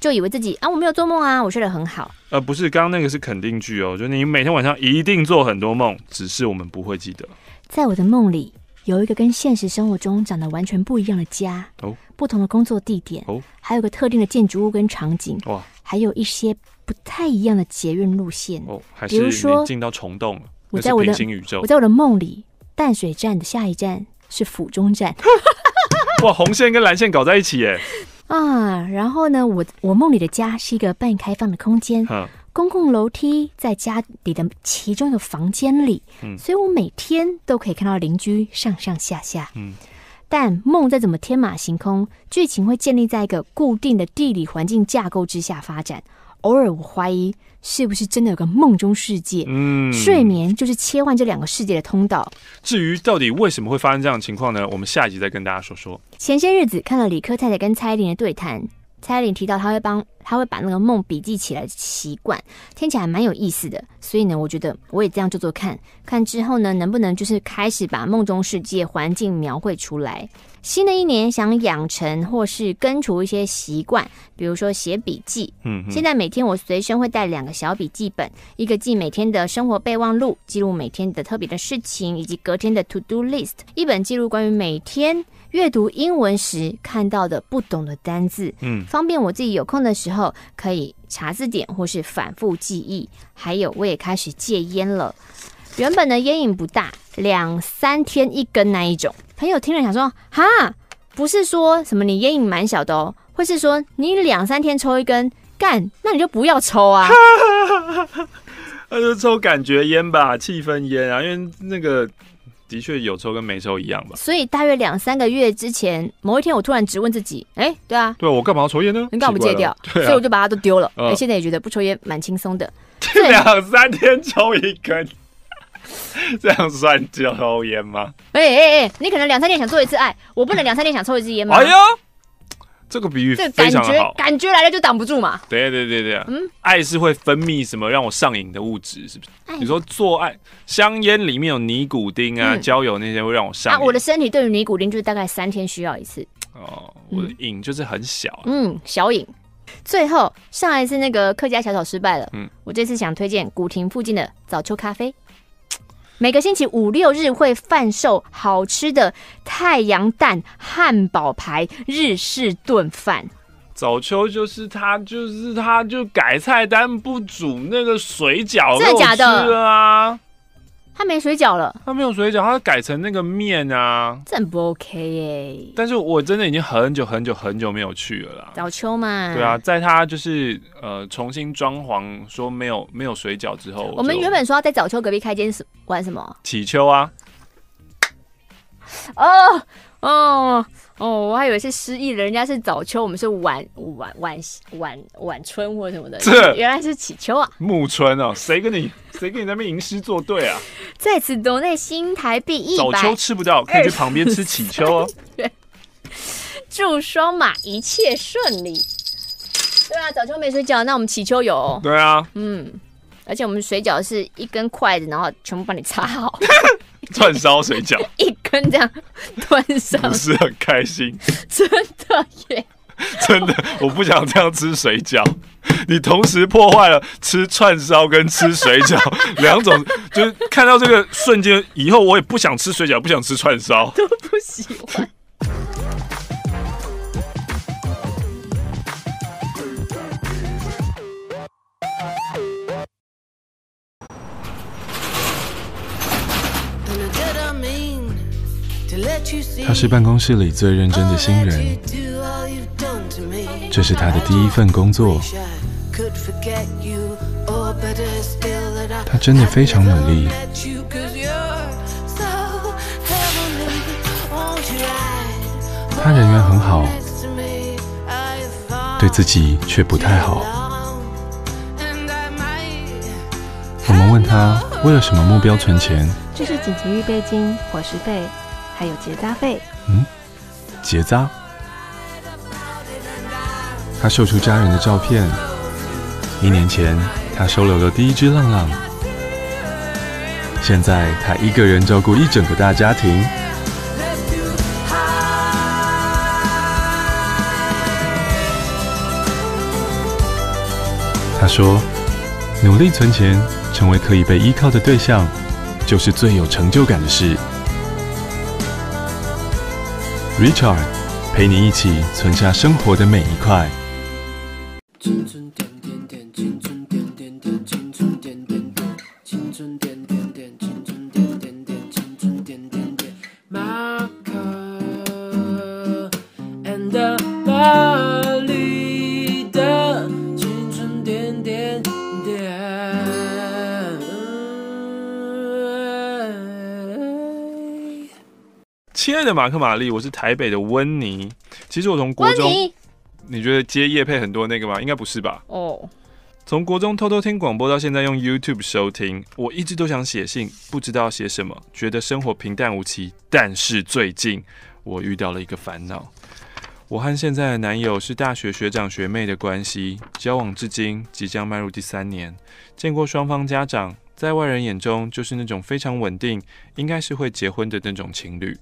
Speaker 1: 就以为自己啊我没有做梦啊，我睡得很好。
Speaker 2: 呃，不是，刚刚那个是肯定句哦，就你每天晚上一定做很多梦，只是我们不会记得。
Speaker 1: 在我的梦里，有一个跟现实生活中长得完全不一样的家哦，不同的工作地点哦，还有个特定的建筑物跟场景哇，还有一些。不太一样的捷运路线哦，比如说
Speaker 2: 进到虫洞了。
Speaker 1: 我在我的我在我的梦里，淡水站的下一站是府中站。
Speaker 2: 哇，红线跟蓝线搞在一起耶！
Speaker 1: 啊，然后呢，我我梦里的家是一个半开放的空间，嗯、公共楼梯在家里的其中一个房间里，嗯、所以我每天都可以看到邻居上上下下。嗯，但梦再怎么天马行空，剧情会建立在一个固定的地理环境架构之下发展。偶尔我怀疑是不是真的有个梦中世界，嗯，睡眠就是切换这两个世界的通道。
Speaker 2: 至于到底为什么会发生这样的情况呢？我们下一集再跟大家说说。
Speaker 1: 前些日子看了李克太太跟蔡依林的对谈。蔡依林提到，他会帮他会把那个梦笔记起来的习惯，听起来蛮有意思的。所以呢，我觉得我也这样做做看，看之后呢，能不能就是开始把梦中世界环境描绘出来。新的一年想养成或是根除一些习惯，比如说写笔记。嗯，现在每天我随身会带两个小笔记本，一个记每天的生活备忘录，记录每天的特别的事情以及隔天的 to do list；一本记录关于每天。阅读英文时看到的不懂的单字，嗯，方便我自己有空的时候可以查字典或是反复记忆。还有，我也开始戒烟了。原本的烟瘾不大，两三天一根那一种。朋友听了想说：“哈，不是说什么你烟瘾蛮小的哦，或是说你两三天抽一根，干，那你就不要抽啊。”
Speaker 2: 那就抽感觉烟吧，气氛烟啊，因为那个。的确有抽跟没抽一样吧，
Speaker 1: 所以大约两三个月之前，某一天我突然直问自己：哎、欸，对啊，
Speaker 2: 对啊，我干嘛要抽烟呢？
Speaker 1: 你干嘛不戒掉？所以我就把它都丢了。哎、呃，现在也觉得不抽烟蛮轻松的。
Speaker 2: 两三天抽一根，这样算抽烟吗？
Speaker 1: 哎哎哎，你可能两三天想做一次爱，我不能两三天想抽一次烟吗？
Speaker 2: 哎呀！这个比喻非常的好，
Speaker 1: 感觉来了就挡不住嘛。
Speaker 2: 对对对对，嗯，爱是会分泌什么让我上瘾的物质，是不是？你说做爱，香烟里面有尼古丁啊，焦油那些会让我上瘾。啊，
Speaker 1: 我的身体对于尼古丁就是大概三天需要一次。
Speaker 2: 哦，我的瘾就是很小，
Speaker 1: 嗯，小瘾。最后上一次那个客家小炒失败了，嗯，我这次想推荐古亭附近的早秋咖啡。每个星期五六日会贩售好吃的太阳蛋汉堡排日式炖饭。
Speaker 2: 早秋就是他，就是他，就改菜单不煮那个水饺，
Speaker 1: 真的假的
Speaker 2: 啊？
Speaker 1: 他没水饺了，
Speaker 2: 他没有水饺，他改成那个面啊，
Speaker 1: 这很不 OK 耶。
Speaker 2: 但是我真的已经很久很久很久没有去了啦。
Speaker 1: 早秋嘛，
Speaker 2: 对啊，在他就是呃重新装潢说没有没有水饺之后，
Speaker 1: 我们原本说要在早秋隔壁开间什玩什么？
Speaker 2: 起秋啊。
Speaker 1: 哦哦哦，我还以为是失忆了，人家是早秋，我们是晚晚晚晚晚春或什么的，这原来是起秋啊，
Speaker 2: 暮春哦，谁跟你谁跟你那边吟诗作对啊？
Speaker 1: 在此斗内新台币一百，
Speaker 2: 早秋吃不到，可以去旁边吃起秋哦。
Speaker 1: 祝双马一切顺利。对啊，早秋没水饺，那我们祈秋有。
Speaker 2: 对啊，
Speaker 1: 嗯，而且我们水饺是一根筷子，然后全部帮你插好。
Speaker 2: 串烧水饺，
Speaker 1: 一根这样 端上，
Speaker 2: 不是很开心？
Speaker 1: 真的耶，
Speaker 2: 真的，我不想这样吃水饺。你同时破坏了吃串烧跟吃水饺 两种，就是看到这个瞬间以后，我也不想吃水饺，不想吃串烧，
Speaker 1: 都不喜欢。
Speaker 2: 他是办公室里最认真的新人，这是他的第一份工作。他真的非常努力。他人缘很好，对自己却不太好。我们问他为了什么目标存钱？
Speaker 3: 这是紧急预备金、伙食费。还有结扎费。
Speaker 2: 嗯，结扎。他秀出家人的照片。一年前，他收留了第一只浪浪。现在，他一个人照顾一整个大家庭。他说：“努力存钱，成为可以被依靠的对象，就是最有成就感的事。” Richard 陪你一起存下生活的每一块。青春点点点，青春点点点，青春点点点，青春点点点，青春点点点，青春点点点。马克 and 巴黎的青春点点点。亲爱的马克玛丽，我是台北的温妮。其实我从国中，你觉得接夜配很多那个吗？应该不是吧？哦，从国中偷偷听广播到现在用 YouTube 收听，我一直都想写信，不知道写什么，觉得生活平淡无奇。但是最近我遇到了一个烦恼。我和现在的男友是大学学长学妹的关系，交往至今即将迈入第三年，见过双方家长，在外人眼中就是那种非常稳定，应该是会结婚的那种情侣。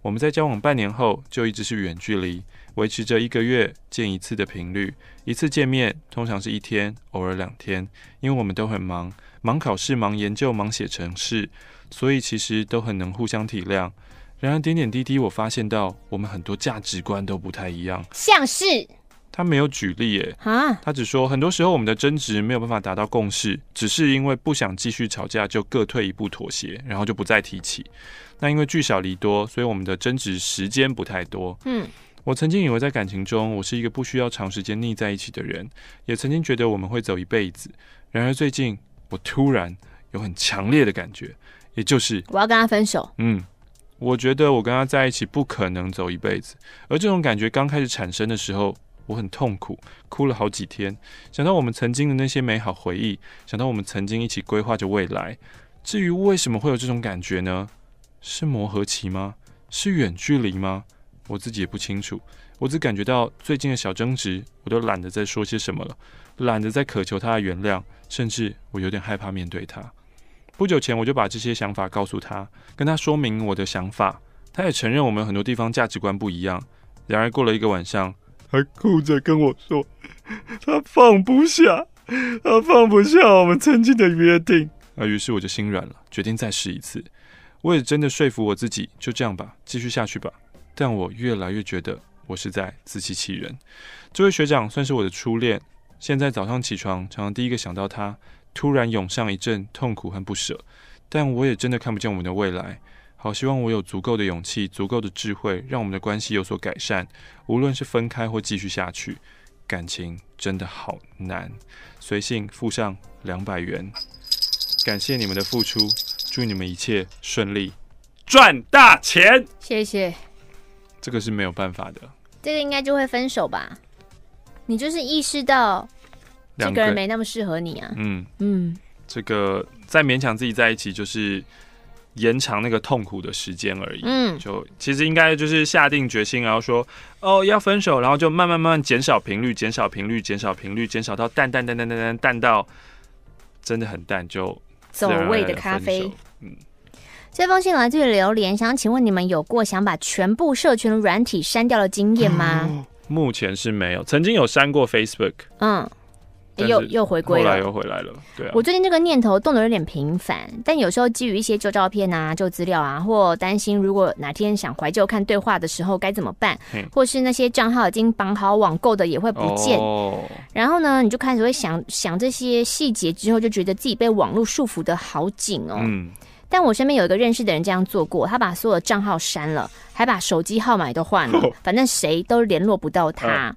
Speaker 2: 我们在交往半年后就一直是远距离，维持着一个月见一次的频率。一次见面通常是一天，偶尔两天，因为我们都很忙，忙考试、忙研究、忙写程式，所以其实都很能互相体谅。然而点点滴滴，我发现到我们很多价值观都不太一样。
Speaker 1: 像是
Speaker 2: 他没有举例耶，
Speaker 1: 啊，
Speaker 2: 他只说很多时候我们的争执没有办法达到共识，只是因为不想继续吵架，就各退一步妥协，然后就不再提起。那因为聚少离多，所以我们的争执时间不太多。
Speaker 1: 嗯，
Speaker 2: 我曾经以为在感情中，我是一个不需要长时间腻在一起的人，也曾经觉得我们会走一辈子。然而最近，我突然有很强烈的感觉，也就是
Speaker 1: 我要跟他分手。
Speaker 2: 嗯，我觉得我跟他在一起不可能走一辈子。而这种感觉刚开始产生的时候，我很痛苦，哭了好几天，想到我们曾经的那些美好回忆，想到我们曾经一起规划着未来。至于为什么会有这种感觉呢？是磨合期吗？是远距离吗？我自己也不清楚。我只感觉到最近的小争执，我都懒得再说些什么了，懒得再渴求他的原谅，甚至我有点害怕面对他。不久前，我就把这些想法告诉他，跟他说明我的想法。他也承认我们很多地方价值观不一样。然而过了一个晚上，他哭着跟我说，他放不下，他放不下我们曾经的约定。啊于是我就心软了，决定再试一次。我也真的说服我自己，就这样吧，继续下去吧。但我越来越觉得我是在自欺欺人。这位学长算是我的初恋，现在早上起床，常常第一个想到他，突然涌上一阵痛苦和不舍。但我也真的看不见我们的未来。好希望我有足够的勇气、足够的智慧，让我们的关系有所改善。无论是分开或继续下去，感情真的好难。随信附上两百元，感谢你们的付出，祝你们一切顺利，赚大钱。
Speaker 1: 谢谢。
Speaker 2: 这个是没有办法的。
Speaker 1: 这个应该就会分手吧？你就是意识到这个人没那么适合你啊。嗯嗯，
Speaker 2: 这个再勉强自己在一起，就是。延长那个痛苦的时间而已。嗯，就其实应该就是下定决心，然后说哦要分手，然后就慢慢慢慢减少频率，减少频率，减少频率，减少到淡淡淡淡淡淡淡到真的很淡，就
Speaker 1: 走味的咖啡。嗯，这封信来自于榴莲，想请问你们有过想把全部社群软体删掉的经验吗？
Speaker 2: 哦，目前是没有，曾经有删过 Facebook。嗯。
Speaker 1: 又又回归了，
Speaker 2: 后来又回来了。对啊，
Speaker 1: 我最近这个念头动得有点频繁，但有时候基于一些旧照片啊、旧资料啊，或担心如果哪天想怀旧看对话的时候该怎么办，或是那些账号已经绑好网购的也会不见。哦。然后呢，你就开始会想想这些细节，之后就觉得自己被网络束缚的好紧哦。嗯。但我身边有一个认识的人这样做过，他把所有的账号删了，还把手机号码都换了，反正谁都联络不到他。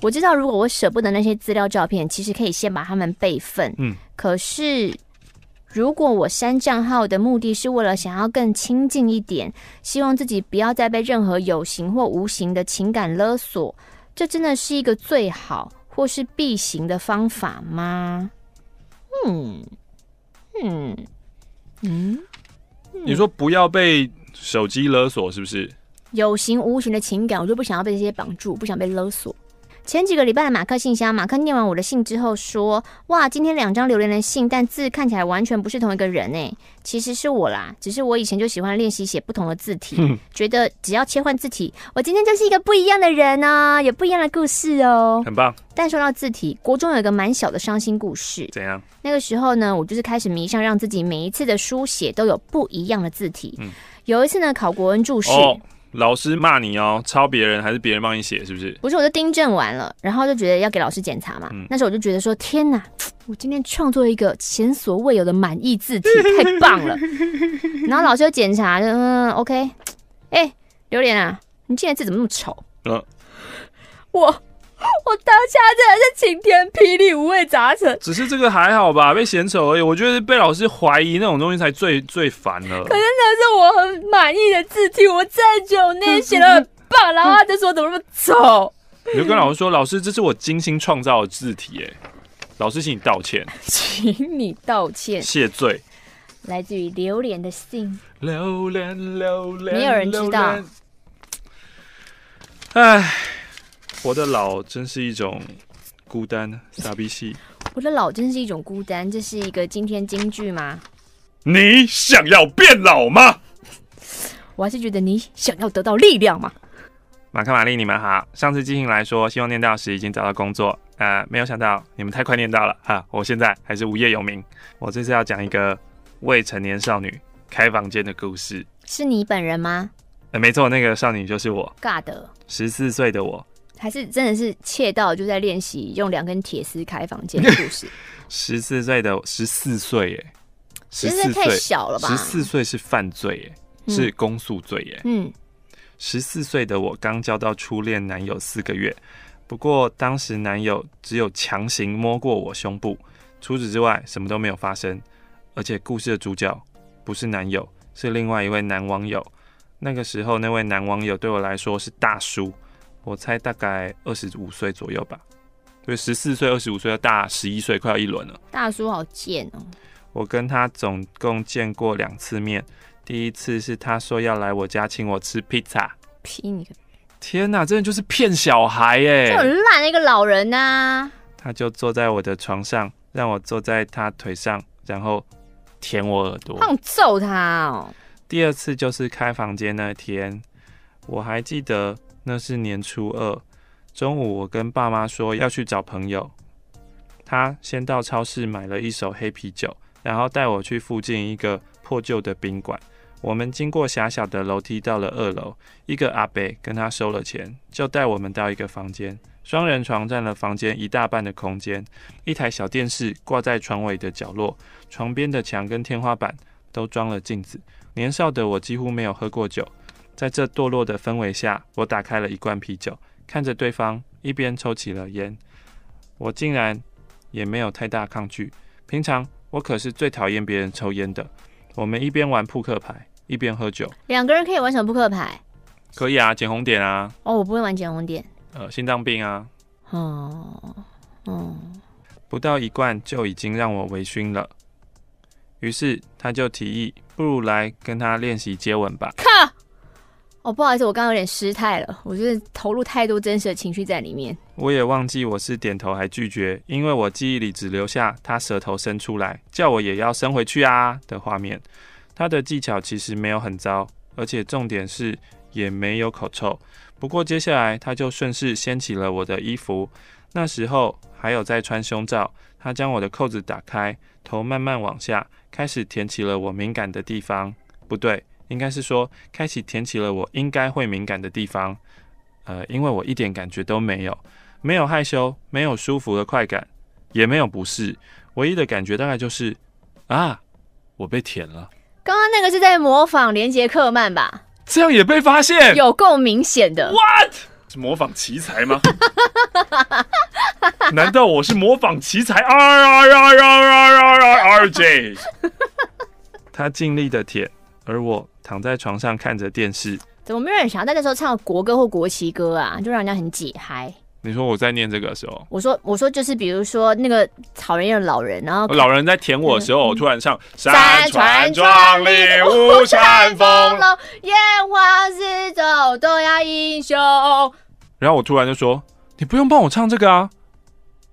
Speaker 1: 我知道，如果我舍不得那些资料照片，其实可以先把它们备份。嗯，可是如果我删账号的目的是为了想要更亲近一点，希望自己不要再被任何有形或无形的情感勒索，这真的是一个最好或是必行的方法吗？嗯
Speaker 2: 嗯嗯，你说不要被手机勒索，是不是？
Speaker 1: 有形无形的情感，我就不想要被这些绑住，不想被勒索。前几个礼拜的马克信箱，马克念完我的信之后说：“哇，今天两张榴莲的信，但字看起来完全不是同一个人诶。其实是我啦，只是我以前就喜欢练习写不同的字体，嗯、觉得只要切换字体，我今天就是一个不一样的人呢，有不一样的故事哦，
Speaker 2: 很棒。
Speaker 1: 但说到字体，国中有一个蛮小的伤心故事。
Speaker 2: 怎样？
Speaker 1: 那个时候呢，我就是开始迷上让自己每一次的书写都有不一样的字体。嗯、有一次呢，考国文注释。哦
Speaker 2: 老师骂你哦，抄别人还是别人帮你写，是不是？
Speaker 1: 不是，我就订正完了，然后就觉得要给老师检查嘛。嗯、那时候我就觉得说，天哪，我今天创作一个前所未有的满意字体，太棒了。然后老师又检查，嗯，OK。哎、欸，榴莲啊，你今天字怎么那么丑？嗯，我。我当下真的是晴天霹雳，五味杂陈。
Speaker 2: 只是这个还好吧，被嫌丑而已。我觉得被老师怀疑那种东西才最最烦了。
Speaker 1: 可是那是我很满意的字体，我在九内写的很棒，然后他就说怎么那么丑。
Speaker 2: 你就跟老师说，老师这是我精心创造的字体，哎，老师请你道歉，
Speaker 1: 请你道歉，
Speaker 2: 谢罪。
Speaker 1: 来自于榴莲的信，
Speaker 2: 榴莲榴莲，
Speaker 1: 没有人知道。
Speaker 2: 哎。活得老真是一种孤单，傻逼戏。
Speaker 1: 活得老真是一种孤单，这是一个今天金句吗？
Speaker 2: 你想要变老吗？
Speaker 1: 我还是觉得你想要得到力量吗？
Speaker 2: 马克、玛丽，你们好。上次寄信来说，希望念到时已经找到工作，呃，没有想到你们太快念到了哈。我现在还是无业游民。我这次要讲一个未成年少女开房间的故事。
Speaker 1: 是你本人吗？
Speaker 2: 呃，没错，那个少女就是我。
Speaker 1: 尬的。
Speaker 2: 十四岁的我。
Speaker 1: 还是真的是切到，就在练习用两根铁丝开房间的故事。
Speaker 2: 十四岁的十四岁，哎，
Speaker 1: 十四岁太小了吧？
Speaker 2: 十四岁是犯罪，哎，是公诉罪，哎，嗯，十四岁的我刚交到初恋男友四个月，不过当时男友只有强行摸过我胸部，除此之外什么都没有发生。而且故事的主角不是男友，是另外一位男网友。那个时候那位男网友对我来说是大叔。我猜大概二十五岁左右吧，对，十四岁、二十五岁要大十一岁，快要一轮了。
Speaker 1: 大叔好贱哦！
Speaker 2: 我跟他总共见过两次面，第一次是他说要来我家请我吃披萨。
Speaker 1: 屁你个！
Speaker 2: 天哪，真的就是骗小孩耶！
Speaker 1: 这很烂的一个老人呐、啊！
Speaker 2: 他就坐在我的床上，让我坐在他腿上，然后舔我耳朵。
Speaker 1: 想揍他哦！
Speaker 2: 第二次就是开房间那天，我还记得。那是年初二中午，我跟爸妈说要去找朋友。他先到超市买了一手黑啤酒，然后带我去附近一个破旧的宾馆。我们经过狭小的楼梯到了二楼，一个阿伯跟他收了钱，就带我们到一个房间。双人床占了房间一大半的空间，一台小电视挂在床尾的角落，床边的墙跟天花板都装了镜子。年少的我几乎没有喝过酒，在这堕落的氛围下，我打开了一罐啤酒，看着对方一边抽起了烟，我竟然也没有太大抗拒。平常我可是最讨厌别人抽烟的。我们一边玩扑克牌，一边喝酒。
Speaker 1: 两个人可以玩什么扑克牌？
Speaker 2: 可以啊，捡红点啊。
Speaker 1: 哦，我不会玩捡红点。
Speaker 2: 呃，心脏病啊。
Speaker 1: 哦，哦。
Speaker 2: 不到一罐就已经让我微醺了。于是他就提议，不如来跟他练习接吻吧。
Speaker 1: 靠！哦，不好意思，我刚刚有点失态了，我觉得投入太多真实的情绪在里面。
Speaker 2: 我也忘记我是点头还拒绝，因为我记忆里只留下他舌头伸出来，叫我也要伸回去啊的画面。他的技巧其实没有很糟，而且重点是也没有口臭。不过接下来他就顺势掀起了我的衣服，那时候还有在穿胸罩。他将我的扣子打开，头慢慢往下。开始舔起了我敏感的地方，不对，应该是说开启舔起了我应该会敏感的地方。呃，因为我一点感觉都没有，没有害羞，没有舒服的快感，也没有不适，唯一的感觉大概就是啊，我被舔了。
Speaker 1: 刚刚那个是在模仿连杰克曼吧？
Speaker 2: 这样也被发现，
Speaker 1: 有够明显的。
Speaker 2: What？是模仿奇才吗？难道我是模仿奇才 R R R R R R J？他尽力的舔，而我躺在床上看着电视。
Speaker 1: 怎么没有人想要在那时候唱国歌或国旗歌啊？就让人家很解嗨。
Speaker 2: 你说我在念这个的时候，
Speaker 1: 我说我说就是比如说那个讨人厌的老人，然后
Speaker 2: 老人在舔我的时候，我突然唱山川壮丽，五山丰隆，
Speaker 1: 烟花四洲，东亚英雄。
Speaker 2: 然后我突然就说：“你不用帮我唱这个啊，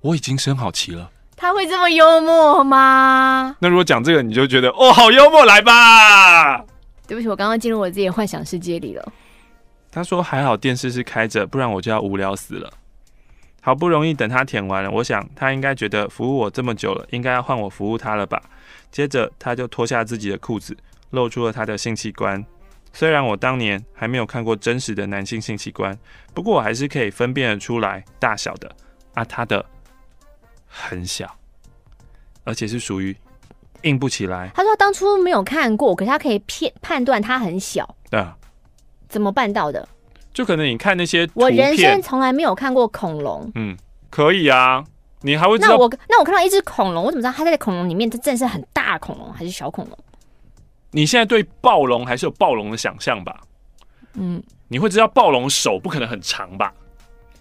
Speaker 2: 我已经升好旗了。”
Speaker 1: 他会这么幽默吗？
Speaker 2: 那如果讲这个，你就觉得哦，好幽默，来吧。
Speaker 1: 对不起，我刚刚进入我自己的幻想世界里了。
Speaker 2: 他说：“还好电视是开着，不然我就要无聊死了。”好不容易等他舔完了，我想他应该觉得服务我这么久了，应该要换我服务他了吧。接着他就脱下自己的裤子，露出了他的性器官。虽然我当年还没有看过真实的男性性器官，不过我还是可以分辨得出来大小的啊，他的很小，而且是属于硬不起来。
Speaker 1: 他说他当初没有看过，可是他可以判判断它很小。
Speaker 2: 对啊，
Speaker 1: 怎么办到的？
Speaker 2: 就可能你看那些，
Speaker 1: 我人生从来没有看过恐龙。
Speaker 2: 嗯，可以啊，你还会知道？
Speaker 1: 那我那我看到一只恐龙，我怎么知道它在恐龙里面，这真的是很大恐龙还是小恐龙？
Speaker 2: 你现在对暴龙还是有暴龙的想象吧？
Speaker 1: 嗯，
Speaker 2: 你会知道暴龙手不可能很长吧？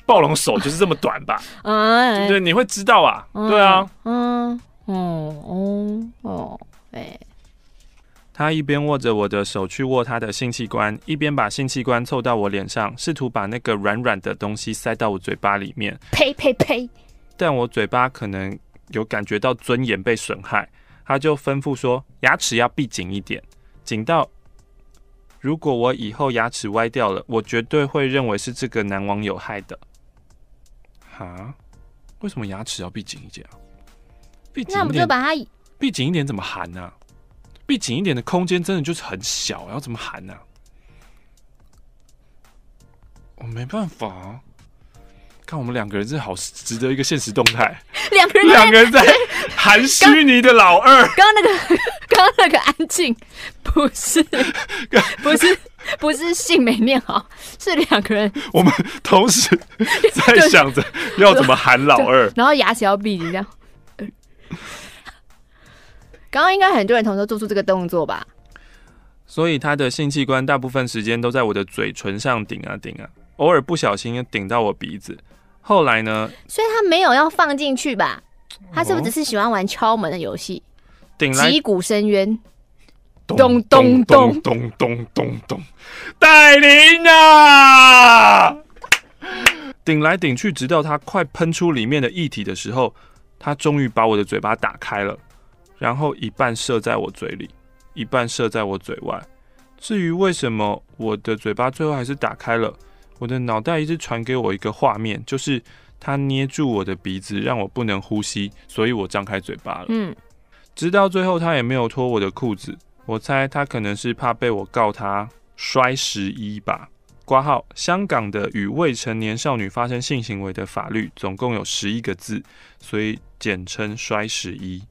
Speaker 2: 暴龙手就是这么短吧？嗯，对，对，你会知道啊？嗯、对啊，
Speaker 1: 嗯，哦，哦，哦，哎，
Speaker 2: 他一边握着我的手去握他的性器官，一边把性器官凑到我脸上，试图把那个软软的东西塞到我嘴巴里面。
Speaker 1: 呸呸呸！
Speaker 2: 但我嘴巴可能有感觉到尊严被损害。他就吩咐说：“牙齿要闭紧一点，紧到如果我以后牙齿歪掉了，我绝对会认为是这个男网友害的。”哈？为什么牙齿要闭紧一点啊？闭紧一点，那我们就把它闭紧一点怎么含呢？闭紧一点的空间真的就是很小，要怎么含呢？我没办法啊。看我们两个人真的好值得一个现实动态，
Speaker 1: 两个人
Speaker 2: 两个人在 含虚拟的老二。
Speaker 1: 刚刚那个，刚刚那个安静，不是，不是，不是信没念好，是两个人。
Speaker 2: 我们同时 在想着要怎么喊老二，
Speaker 1: 然后牙齿要闭紧这样。刚刚应该很多人同时做出这个动作吧？
Speaker 2: 所以他的性器官大部分时间都在我的嘴唇上顶啊顶啊，偶尔不小心顶到我鼻子。后来呢？
Speaker 1: 所以他没有要放进去吧？他是不是只是喜欢玩敲门的游戏？
Speaker 2: 顶来
Speaker 1: 击鼓深渊，
Speaker 2: 咚咚咚咚咚咚咚，戴琳啊！顶来顶去，直到他快喷出里面的液体的时候，他终于把我的嘴巴打开了，然后一半射在我嘴里，一半射在我嘴外。至于为什么我的嘴巴最后还是打开了？我的脑袋一直传给我一个画面，就是他捏住我的鼻子，让我不能呼吸，所以我张开嘴巴了。
Speaker 1: 嗯，
Speaker 2: 直到最后他也没有脱我的裤子。我猜他可能是怕被我告他摔十一吧。挂号，香港的与未成年少女发生性行为的法律总共有十一个字，所以简称摔十一。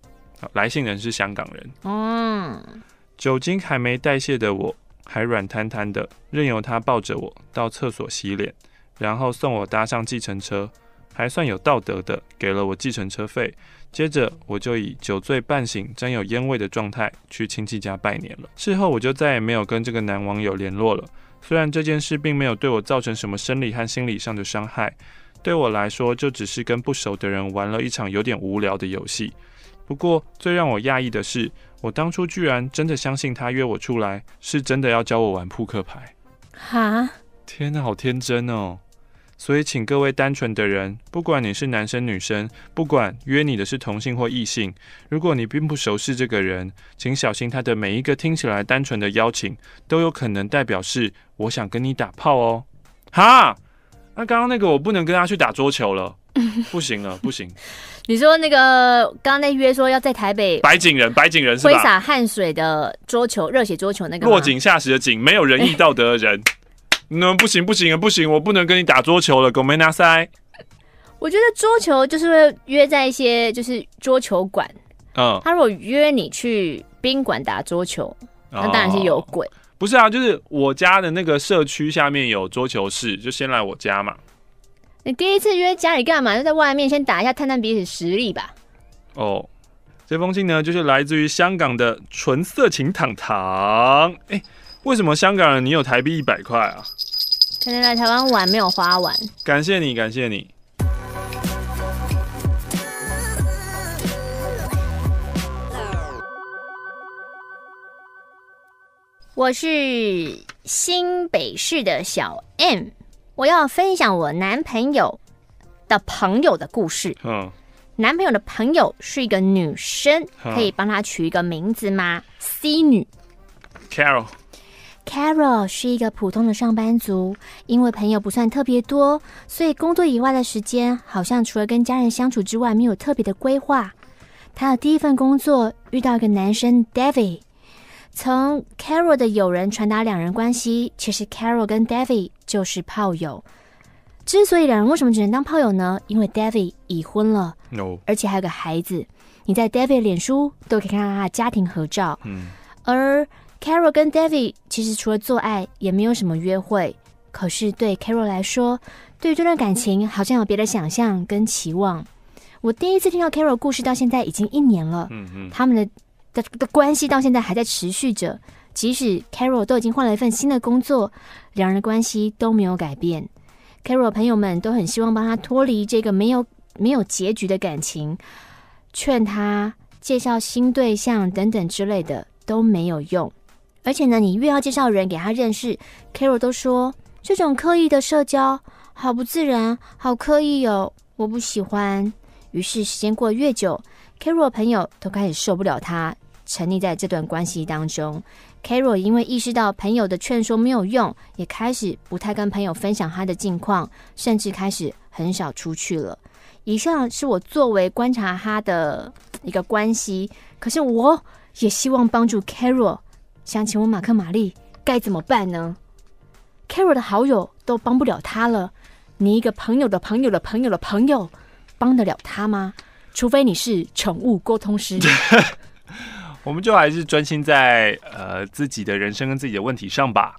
Speaker 2: 来信人是香港人。
Speaker 1: 嗯。
Speaker 2: 酒精还没代谢的我，还软瘫瘫的，任由他抱着我到厕所洗脸，然后送我搭上计程车，还算有道德的给了我计程车费。接着我就以酒醉半醒、沾有烟味的状态去亲戚家拜年了。事后我就再也没有跟这个男网友联络了。虽然这件事并没有对我造成什么生理和心理上的伤害，对我来说就只是跟不熟的人玩了一场有点无聊的游戏。不过，最让我讶异的是，我当初居然真的相信他约我出来，是真的要教我玩扑克牌。
Speaker 1: 哈？
Speaker 2: 天哪，好天真哦！所以，请各位单纯的人，不管你是男生女生，不管约你的是同性或异性，如果你并不熟悉这个人，请小心他的每一个听起来单纯的邀请，都有可能代表是我想跟你打炮哦。哈？那刚刚那个我不能跟他去打桌球了。不行了，不行。
Speaker 1: 你说那个刚刚那约说要在台北
Speaker 2: 白景人，白景人是吧？
Speaker 1: 挥洒汗水的桌球，热血桌球那个
Speaker 2: 落井下石的井，没有仁义道德的人。那、欸、不行不行啊，不行，我不能跟你打桌球了，狗没拿塞。
Speaker 1: 我觉得桌球就是会约在一些就是桌球馆。嗯，他如果约你去宾馆打桌球，那当然是有鬼。哦、
Speaker 2: 不是啊，就是我家的那个社区下面有桌球室，就先来我家嘛。
Speaker 1: 你第一次约家里干嘛？就在外面先打一下，探探彼此实力吧。
Speaker 2: 哦，这封信呢，就是来自于香港的纯色情糖糖。哎，为什么香港人你有台币一百块啊？
Speaker 1: 可能来台湾玩没有花完。
Speaker 2: 感谢你，感谢你。
Speaker 1: 我是新北市的小 M。我要分享我男朋友的朋友的故事。嗯，男朋友的朋友是一个女生，可以帮她取一个名字吗？C 女
Speaker 2: ，Carol。
Speaker 1: Carol 是一个普通的上班族，因为朋友不算特别多，所以工作以外的时间好像除了跟家人相处之外，没有特别的规划。他的第一份工作遇到一个男生 David。从 Carol 的友人传达两人关系，其实 Carol 跟 David 就是炮友。之所以两人为什么只能当炮友呢？因为 David 已婚了，No. 而且还有个孩子。你在 David 脸书都可以看到他的家庭合照。嗯，而 Carol 跟 David 其实除了做爱，也没有什么约会。可是对 Carol 来说，对于这段感情好像有别的想象跟期望。我第一次听到 Carol 故事，到现在已经一年了。嗯嗯，他们的。的的关系到现在还在持续着，即使 Carol 都已经换了一份新的工作，两人的关系都没有改变。Carol 朋友们都很希望帮他脱离这个没有没有结局的感情，劝他介绍新对象等等之类的都没有用。而且呢，你越要介绍人给他认识，Carol 都说这种刻意的社交好不自然，好刻意哦，我不喜欢。于是时间过得越久，Carol 朋友都开始受不了他。沉溺在这段关系当中，Carol 因为意识到朋友的劝说没有用，也开始不太跟朋友分享他的近况，甚至开始很少出去了。以上是我作为观察他的一个关系，可是我也希望帮助 Carol。想请问马克玛丽该怎么办呢？Carol 的好友都帮不了他了，你一个朋友的朋友的朋友的朋友帮得了他吗？除非你是宠物沟通师。
Speaker 2: 我们就还是专心在呃自己的人生跟自己的问题上吧。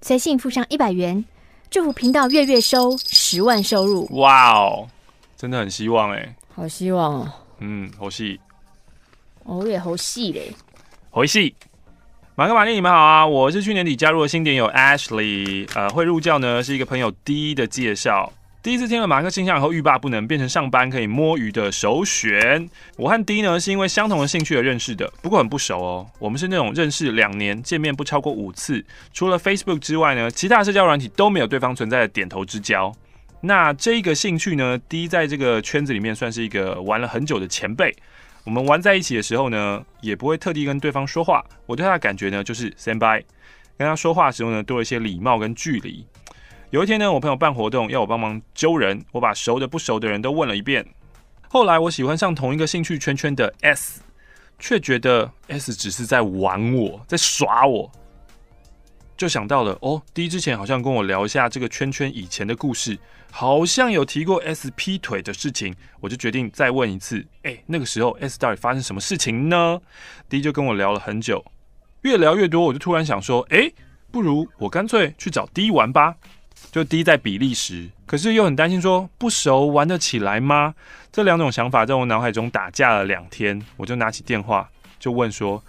Speaker 1: 随信附上一百元，祝福频道月月收十万收入。
Speaker 2: 哇哦，真的很希望哎，
Speaker 1: 好希望哦。
Speaker 2: 嗯，好戏，
Speaker 1: 我也好戏嘞，
Speaker 2: 好戏。马克、玛丽，你们好啊！我是去年底加入的新点友 Ashley，呃，会入教呢是一个朋友 D 的介绍。第一次听了马克信箱以后，欲罢不能，变成上班可以摸鱼的首选。我和 D 呢是因为相同的兴趣而认识的，不过很不熟哦。我们是那种认识两年，见面不超过五次，除了 Facebook 之外呢，其他社交软体都没有对方存在的点头之交。那这个兴趣呢，D 在这个圈子里面算是一个玩了很久的前辈。我们玩在一起的时候呢，也不会特地跟对方说话。我对他的感觉呢，就是 stand by，跟他说话的时候呢，多了一些礼貌跟距离。有一天呢，我朋友办活动要我帮忙揪人，我把熟的不熟的人都问了一遍。后来我喜欢上同一个兴趣圈圈的 S，却觉得 S 只是在玩我，在耍我。就想到了哦，D 之前好像跟我聊一下这个圈圈以前的故事，好像有提过 S 劈腿的事情，我就决定再问一次。哎，那个时候 S 到底发生什么事情呢？D 就跟我聊了很久。越聊越多，我就突然想说，哎，不如我干脆去找 D 玩吧。就 D 在比利时，可是又很担心说不熟玩得起来吗？这两种想法在我脑海中打架了两天，我就拿起电话就问说，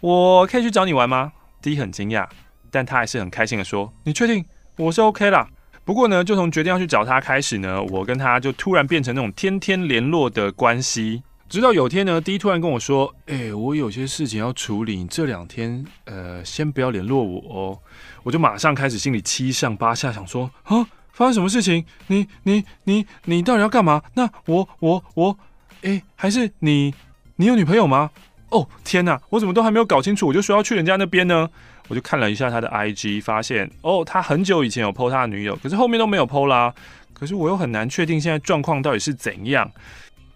Speaker 2: 我可以去找你玩吗？D 很惊讶，但他还是很开心的说，你确定？我是 OK 啦。不过呢，就从决定要去找他开始呢，我跟他就突然变成那种天天联络的关系。直到有天呢，D 突然跟我说：“哎、我有些事情要处理，你这两天呃，先不要联络我哦。”我就马上开始心里七上八下，想说：“啊，发生什么事情？你你你你到底要干嘛？那我我我，哎、还是你你有女朋友吗？哦，天哪，我怎么都还没有搞清楚，我就说要去人家那边呢？”我就看了一下他的 IG，发现哦，他很久以前有 po 他的女友，可是后面都没有 po 啦。可是我又很难确定现在状况到底是怎样。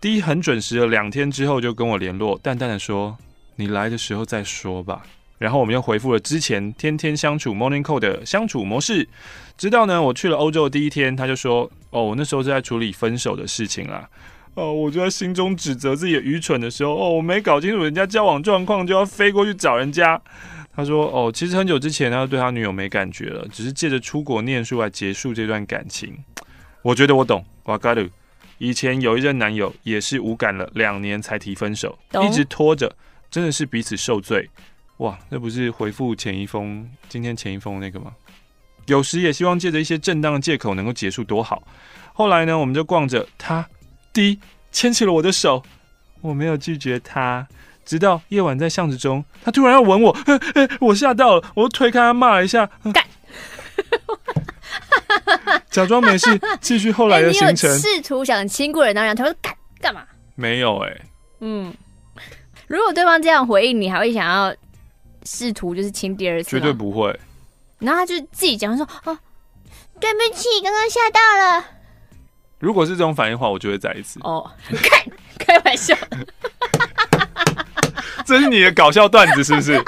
Speaker 2: 第一，很准时的两天之后就跟我联络，淡淡的说：“你来的时候再说吧。”然后我们又回复了之前天天相处 Morning Call 的相处模式。直到呢，我去了欧洲的第一天，他就说：“哦，我那时候是在处理分手的事情啦。”哦，我就在心中指责自己的愚蠢的时候，哦，我没搞清楚人家交往状况就要飞过去找人家。他说：“哦，其实很久之前他就对他女友没感觉了，只是借着出国念书来结束这段感情。我觉得我懂，哇嘎鲁。以前有一任男友也是无感了两年才提分手，一直拖着，真的是彼此受罪。哇，那不是回复前一封今天前一封那个吗？有时也希望借着一些正当的借口能够结束多好。后来呢，我们就逛着他滴牵起了我的手，我没有拒绝他。”直到夜晚在巷子中，他突然要吻我，呵 呵，我吓到了，我推开他骂了一下，干，假装没事，继续后来的 行程。
Speaker 1: 试、欸、图想亲过人，然后他说干干嘛？
Speaker 2: 没有哎、欸，
Speaker 1: 嗯，如果对方这样回应，你还会想要试图就是亲第二次？
Speaker 2: 绝对不会。
Speaker 1: 然后他就自己讲说：“哦，对不起，刚刚吓到了。”
Speaker 2: 如果是这种反应的话，我就会再一次。
Speaker 1: 哦，开开玩笑。
Speaker 2: 这是你的搞笑段子是不是？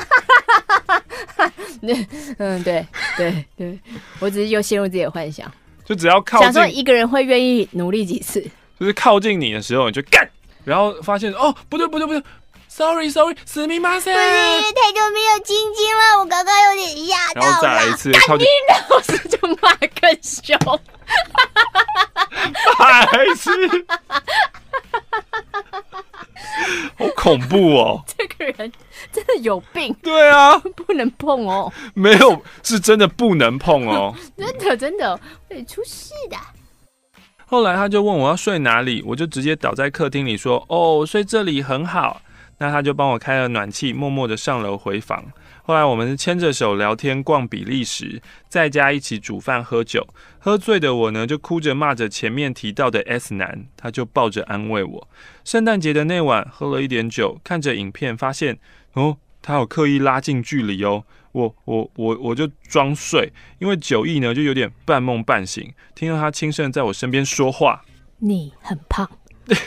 Speaker 1: 嗯，对对对，我只是又陷入自己的幻想，
Speaker 2: 就只要靠近，
Speaker 1: 想说一个人会愿意努力几次，
Speaker 2: 就是靠近你的时候你就干，然后发现哦不对不对不对，sorry sorry，すみません，
Speaker 1: 太久没有亲亲了，我刚刚有点吓到了，
Speaker 2: 然后再来一次靠近，
Speaker 1: 老师就骂更凶，
Speaker 2: 白痴。 好恐怖哦！
Speaker 1: 这个人真的有病。
Speaker 2: 对啊，
Speaker 1: 不能碰哦。
Speaker 2: 没有，是真的不能碰哦。
Speaker 1: 真的真的会出事的。
Speaker 2: 后来他就问我要睡哪里，我就直接倒在客厅里说：“哦，睡这里很好。”那他就帮我开了暖气，默默的上楼回房。后来我们牵着手聊天逛比利时，在家一起煮饭喝酒。喝醉的我呢，就哭着骂着前面提到的 S 男，他就抱着安慰我。圣诞节的那晚，喝了一点酒，看着影片发现，哦，他有刻意拉近距离哦。我我我我就装睡，因为酒意呢，就有点半梦半醒，听到他轻声在我身边说话：“
Speaker 1: 你很胖。”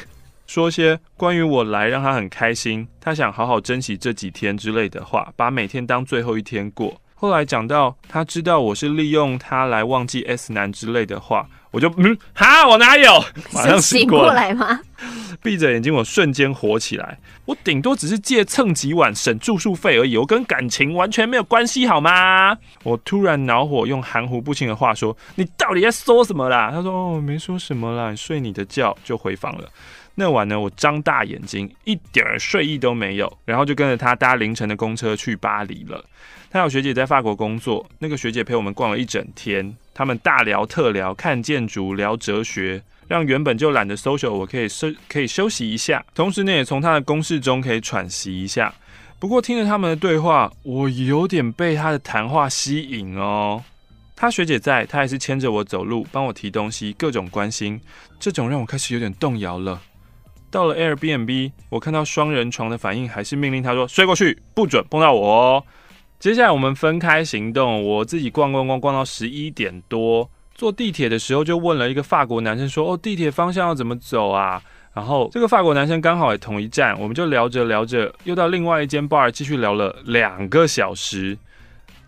Speaker 2: 说些关于我来让他很开心，他想好好珍惜这几天之类的话，把每天当最后一天过。后来讲到他知道我是利用他来忘记 S 男之类的话，我就嗯哈，我哪有？马上醒过来吗？闭着眼睛，我瞬间火起来。我顶多只是借蹭几晚省住宿费而已，我跟感情完全没有关系，好吗？我突然恼火，用含糊不清的话说：“你到底在说什么啦？”他说：“哦，没说什么啦，睡你的觉。”就回房了。那晚呢，我张大眼睛，一点睡意都没有，然后就跟着他搭凌晨的公车去巴黎了。他有学姐在法国工作，那个学姐陪我们逛了一整天，他们大聊特聊，看建筑，聊哲学，让原本就懒得 social 我可以休可以休息一下，同时呢，也从他的公式中可以喘息一下。不过听着他们的对话，我有点被他的谈话吸引哦。他学姐在，他还是牵着我走路，帮我提东西，各种关心，这种让我开始有点动摇了。到了 Airbnb，我看到双人床的反应，还是命令他说睡过去，不准碰到我哦。接下来我们分开行动，我自己逛逛逛逛到十一点多，坐地铁的时候就问了一个法国男生说：“哦，地铁方向要怎么走啊？”然后这个法国男生刚好也同一站，我们就聊着聊着，又到另外一间 bar 继续聊了两个小时。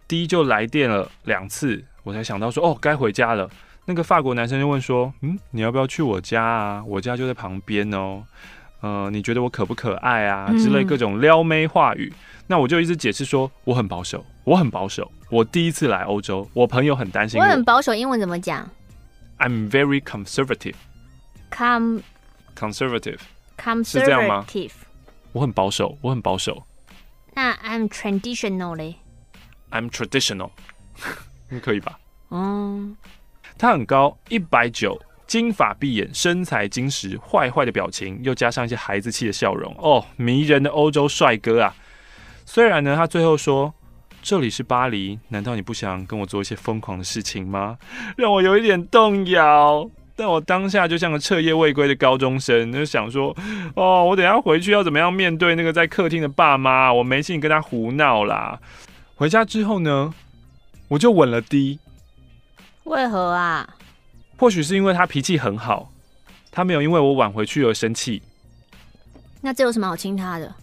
Speaker 2: D 就来电了两次，我才想到说：“哦，该回家了。”那个法国男生就问说：“嗯，你要不要去我家啊？我家就在旁边哦。”呃，你觉得我可不可爱啊？之类各种撩妹话语。嗯、那我就一直解释说我很保守，我很保守。我第一次来欧洲，我朋友很担心我。
Speaker 1: 我很保守，英文怎么讲
Speaker 2: ？I'm very conservative.
Speaker 1: Come
Speaker 2: conservative.
Speaker 1: Conservative
Speaker 2: 是这样吗？我很保守，我很保守。
Speaker 1: 那 I'm traditional 嘞
Speaker 2: ？I'm traditional，可以吧？
Speaker 1: 嗯，
Speaker 2: 他很高，一百九，金发碧眼，身材精实，坏坏的表情，又加上一些孩子气的笑容，哦，迷人的欧洲帅哥啊！虽然呢，他最后说这里是巴黎，难道你不想跟我做一些疯狂的事情吗？让我有一点动摇。但我当下就像个彻夜未归的高中生，就想说，哦，我等下回去要怎么样面对那个在客厅的爸妈？我没心跟他胡闹啦。回家之后呢，我就稳了低。
Speaker 1: 为何啊？
Speaker 2: 或许是因为他脾气很好，他没有因为我晚回去而生气。
Speaker 1: 那这有什么好亲他的？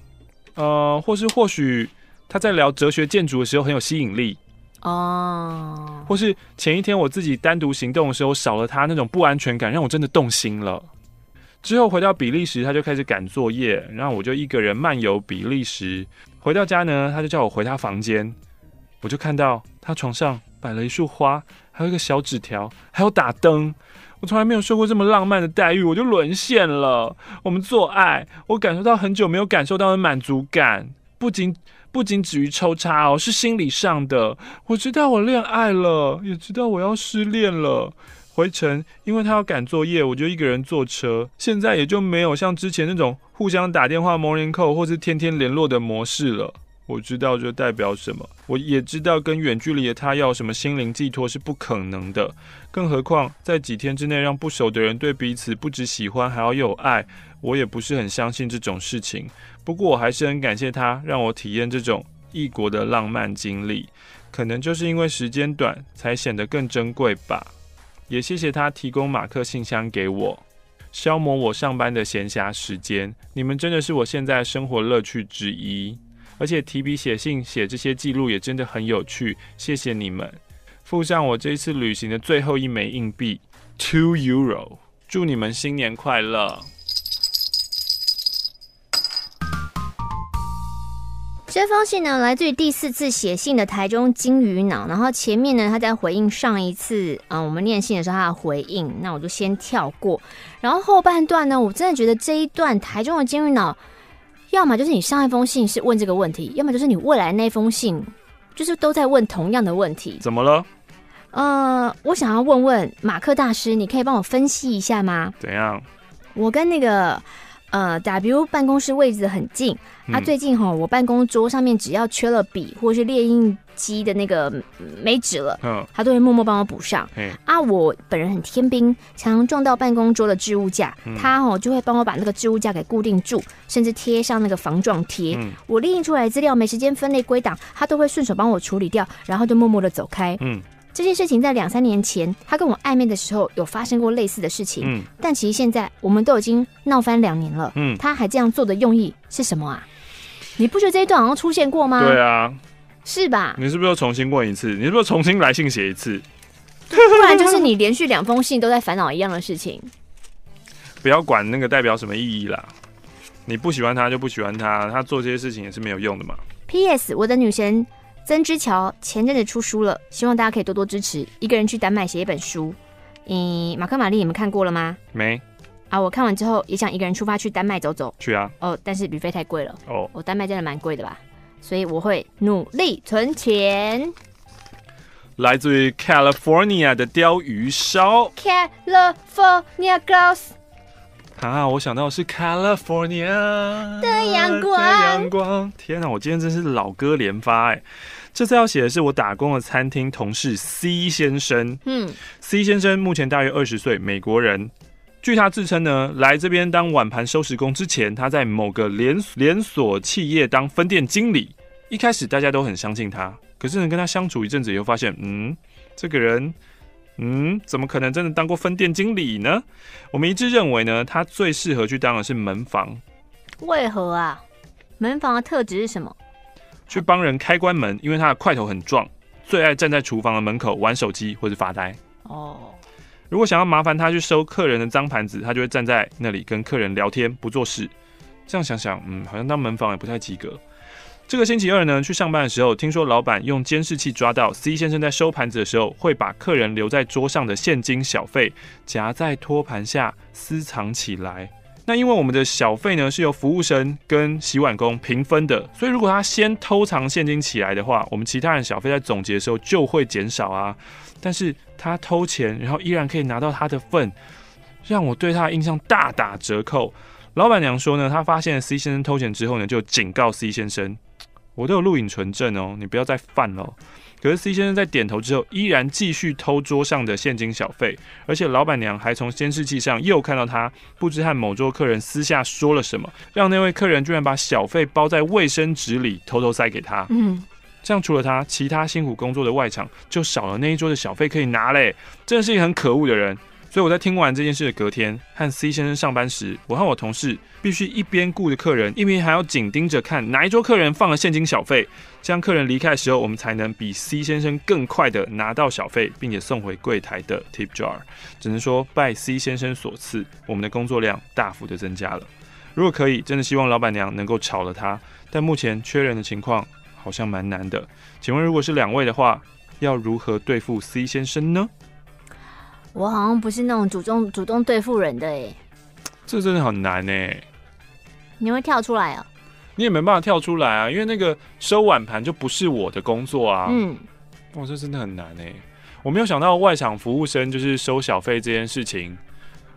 Speaker 2: 呃，或是或许他在聊哲学建筑的时候很有吸引力。
Speaker 1: 哦，oh.
Speaker 2: 或是前一天我自己单独行动的时候少了他那种不安全感，让我真的动心了。之后回到比利时，他就开始赶作业，然后我就一个人漫游比利时。回到家呢，他就叫我回他房间，我就看到他床上摆了一束花，还有一个小纸条，还有打灯。我从来没有受过这么浪漫的待遇，我就沦陷了。我们做爱，我感受到很久没有感受到的满足感，不仅。不仅止于抽插哦，是心理上的。我知道我恋爱了，也知道我要失恋了。回程，因为他要赶作业，我就一个人坐车。现在也就没有像之前那种互相打电话 morning call 或是天天联络的模式了。我知道这代表什么，我也知道跟远距离的他要什么心灵寄托是不可能的。更何况在几天之内让不熟的人对彼此不止喜欢，还要有爱，我也不是很相信这种事情。不过我还是很感谢他，让我体验这种异国的浪漫经历。可能就是因为时间短，才显得更珍贵吧。也谢谢他提供马克信箱给我，消磨我上班的闲暇时间。你们真的是我现在生活乐趣之一。而且提笔写信写这些记录也真的很有趣。谢谢你们。附上我这一次旅行的最后一枚硬币，two euro。祝你们新年快乐。
Speaker 1: 这封信呢，来自于第四次写信的台中金鱼脑。然后前面呢，他在回应上一次，嗯，我们念信的时候他的回应，那我就先跳过。然后后半段呢，我真的觉得这一段台中的金鱼脑，要么就是你上一封信是问这个问题，要么就是你未来那封信，就是都在问同样的问题。
Speaker 2: 怎么了？
Speaker 1: 呃，我想要问问马克大师，你可以帮我分析一下吗？
Speaker 2: 怎样？
Speaker 1: 我跟那个。呃，W 办公室位置很近，嗯、啊，最近哈，我办公桌上面只要缺了笔或是列印机的那个没纸了，嗯，他都会默默帮我补上。嗯，啊，我本人很天兵，常常撞到办公桌的置物架，嗯、他哦就会帮我把那个置物架给固定住，甚至贴上那个防撞贴。嗯，我列印出来的资料没时间分类归档，他都会顺手帮我处理掉，然后就默默的走开。嗯。这件事情在两三年前，他跟我暧昧的时候有发生过类似的事情。嗯，但其实现在我们都已经闹翻两年了。嗯，他还这样做的用意是什么啊？你不觉得这一段好像出现过吗？
Speaker 2: 对啊，
Speaker 1: 是吧？
Speaker 2: 你是不是又重新问一次？你是不是重新来信写一次？
Speaker 1: 不然就是你连续两封信都在烦恼一样的事情。
Speaker 2: 不要管那个代表什么意义啦，你不喜欢他就不喜欢他，他做这些事情也是没有用的嘛。
Speaker 1: P.S. 我的女神。曾之乔前阵子出书了，希望大家可以多多支持。一个人去丹麦写一本书，嗯，马克玛丽你们看过了吗？
Speaker 2: 没。
Speaker 1: 啊，我看完之后也想一个人出发去丹麦走走。
Speaker 2: 去啊。
Speaker 1: 哦，但是旅费太贵了。
Speaker 2: 哦。
Speaker 1: 我丹麦真的蛮贵的吧？所以我会努力存钱。
Speaker 2: 来自于 California 的鯛鱼烧。
Speaker 1: California girls。
Speaker 2: 啊！我想到的是 California
Speaker 1: 的阳光，
Speaker 2: 阳光。天哪！我今天真是老歌连发哎！这次要写的是我打工的餐厅同事 C 先生。嗯，C 先生目前大约二十岁，美国人。据他自称呢，来这边当碗盘收拾工之前，他在某个连连锁企业当分店经理。一开始大家都很相信他，可是呢，跟他相处一阵子以后，发现嗯，这个人。嗯，怎么可能真的当过分店经理呢？我们一致认为呢，他最适合去当的是门房。
Speaker 1: 为何啊？门房的特质是什么？
Speaker 2: 去帮人开关门，因为他的块头很壮，最爱站在厨房的门口玩手机或者发呆。哦。如果想要麻烦他去收客人的脏盘子，他就会站在那里跟客人聊天，不做事。这样想想，嗯，好像当门房也不太及格。这个星期二呢，去上班的时候，听说老板用监视器抓到 C 先生在收盘子的时候，会把客人留在桌上的现金小费夹在托盘下私藏起来。那因为我们的小费呢是由服务生跟洗碗工平分的，所以如果他先偷藏现金起来的话，我们其他人小费在总结的时候就会减少啊。但是他偷钱，然后依然可以拿到他的份，让我对他的印象大打折扣。老板娘说呢，她发现了 C 先生偷钱之后呢，就警告 C 先生。我都有录影存证哦，你不要再犯了。可是 C 先生在点头之后，依然继续偷桌上的现金小费，而且老板娘还从监视器上又看到他不知和某桌客人私下说了什么，让那位客人居然把小费包在卫生纸里偷偷塞给他。嗯，这样除了他，其他辛苦工作的外场就少了那一桌的小费可以拿嘞，真的是一个很可恶的人。所以我在听完这件事的隔天，和 C 先生上班时，我和我同事必须一边顾着客人，一边还要紧盯着看哪一桌客人放了现金小费，这样客人离开的时候，我们才能比 C 先生更快的拿到小费，并且送回柜台的 tip jar。只能说拜 C 先生所赐，我们的工作量大幅的增加了。如果可以，真的希望老板娘能够炒了他，但目前缺人的情况好像蛮难的。请问，如果是两位的话，要如何对付 C 先生呢？
Speaker 1: 我好像不是那种主动主动对付人的哎，
Speaker 2: 这真的很难哎。
Speaker 1: 你会跳出来啊？
Speaker 2: 你也没办法跳出来啊，因为那个收碗盘就不是我的工作啊。嗯，哇，这真的很难哎。我没有想到外场服务生就是收小费这件事情，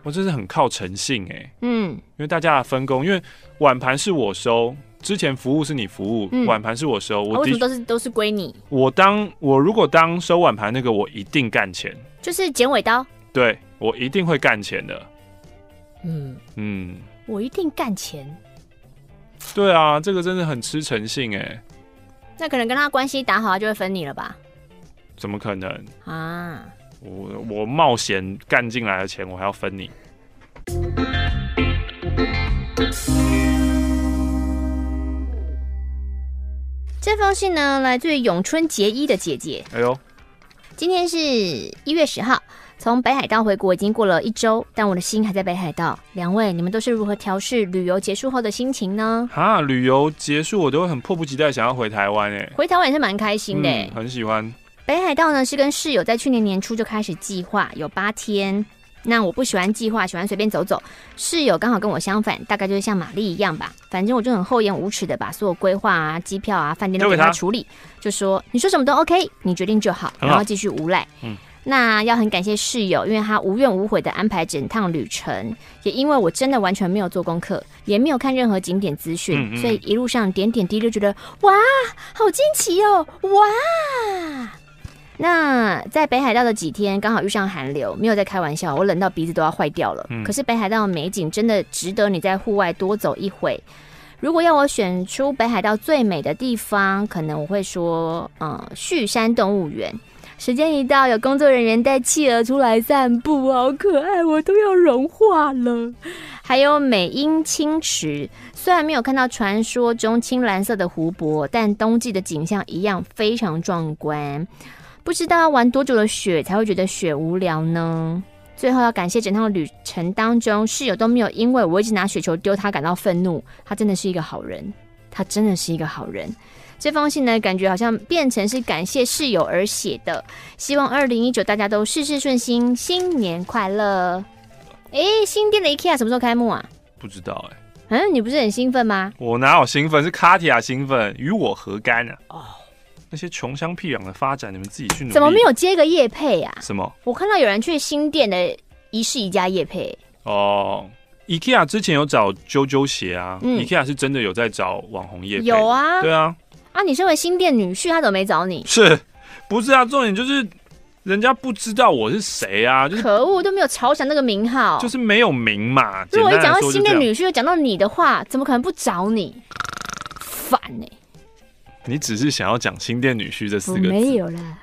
Speaker 2: 我真是很靠诚信哎。嗯，因为大家的分工，因为碗盘是我收，之前服务是你服务，嗯、碗盘是我收，我
Speaker 1: 为什么都是都是归你？
Speaker 2: 我当我如果当收碗盘那个，我一定干钱。
Speaker 1: 就是剪尾刀，
Speaker 2: 对，我一定会干钱的。
Speaker 1: 嗯嗯，我一定干钱。
Speaker 2: 对啊，这个真的很吃诚信哎。
Speaker 1: 那可能跟他关系打好，他就会分你了吧？
Speaker 2: 怎么可能啊？我我冒险干进来的钱，我还要分你。
Speaker 1: 这封信呢，来自于永春结衣的姐姐。哎呦。今天是一月十号，从北海道回国已经过了一周，但我的心还在北海道。两位，你们都是如何调试旅游结束后的心情呢？
Speaker 2: 哈，旅游结束我都会很迫不及待想要回台湾诶。
Speaker 1: 回台湾也是蛮开心的、嗯，
Speaker 2: 很喜欢。
Speaker 1: 北海道呢是跟室友在去年年初就开始计划，有八天。那我不喜欢计划，喜欢随便走走。室友刚好跟我相反，大概就是像玛丽一样吧。反正我就很厚颜无耻的把所有规划啊、机票啊、饭店都给他处理，就说你说什么都 OK，你决定就好，然后继续无赖。嗯，那要很感谢室友，因为他无怨无悔的安排整趟旅程，也因为我真的完全没有做功课，也没有看任何景点资讯，嗯嗯，所以一路上点点滴滴就觉得哇，好惊奇哦，哇。那在北海道的几天，刚好遇上寒流，没有在开玩笑，我冷到鼻子都要坏掉了。嗯。可是北海道的美景真的值得你在户外多走一回。如果要我选出北海道最美的地方，可能我会说，嗯，旭山动物园。时间一到，有工作人员带企鹅出来散步，好可爱，我都要融化了。还有美英青池，虽然没有看到传说中青蓝色的湖泊，但冬季的景象一样非常壮观。不知道要玩多久的雪才会觉得雪无聊呢？最后要感谢整趟旅程当中室友都没有因为我一直拿雪球丢他感到愤怒，他真的是一个好人，他真的是一个好人。这封信呢，感觉好像变成是感谢室友而写的。希望二零一九大家都事事顺心，新年快乐！哎，新店的 IKEA 什么时候开幕啊？
Speaker 2: 不知道哎、
Speaker 1: 欸。嗯，你不是很兴奋吗？
Speaker 2: 我哪有兴奋？是卡提亚兴奋，与我何干啊？哦。那些穷乡僻壤的发展，你们自己去努力。
Speaker 1: 怎么没有接个业配啊？
Speaker 2: 什么？
Speaker 1: 我看到有人去新店的一式宜家业配。
Speaker 2: 哦，IKEA 之前有找啾啾鞋啊，嗯，IKEA 是真的有在找网红业配。
Speaker 1: 有啊，
Speaker 2: 对啊。
Speaker 1: 啊，你身为新店女婿，他怎么没找你？
Speaker 2: 是不是啊？重点就是人家不知道我是谁啊，就是
Speaker 1: 可恶，都没有朝想那个名号，
Speaker 2: 就是没有名嘛。
Speaker 1: 如果一讲到新店女婿，又讲到你的话，怎么可能不找你？烦呢、欸。
Speaker 2: 你只是想要讲新店女婿这四个字，
Speaker 1: 没有了。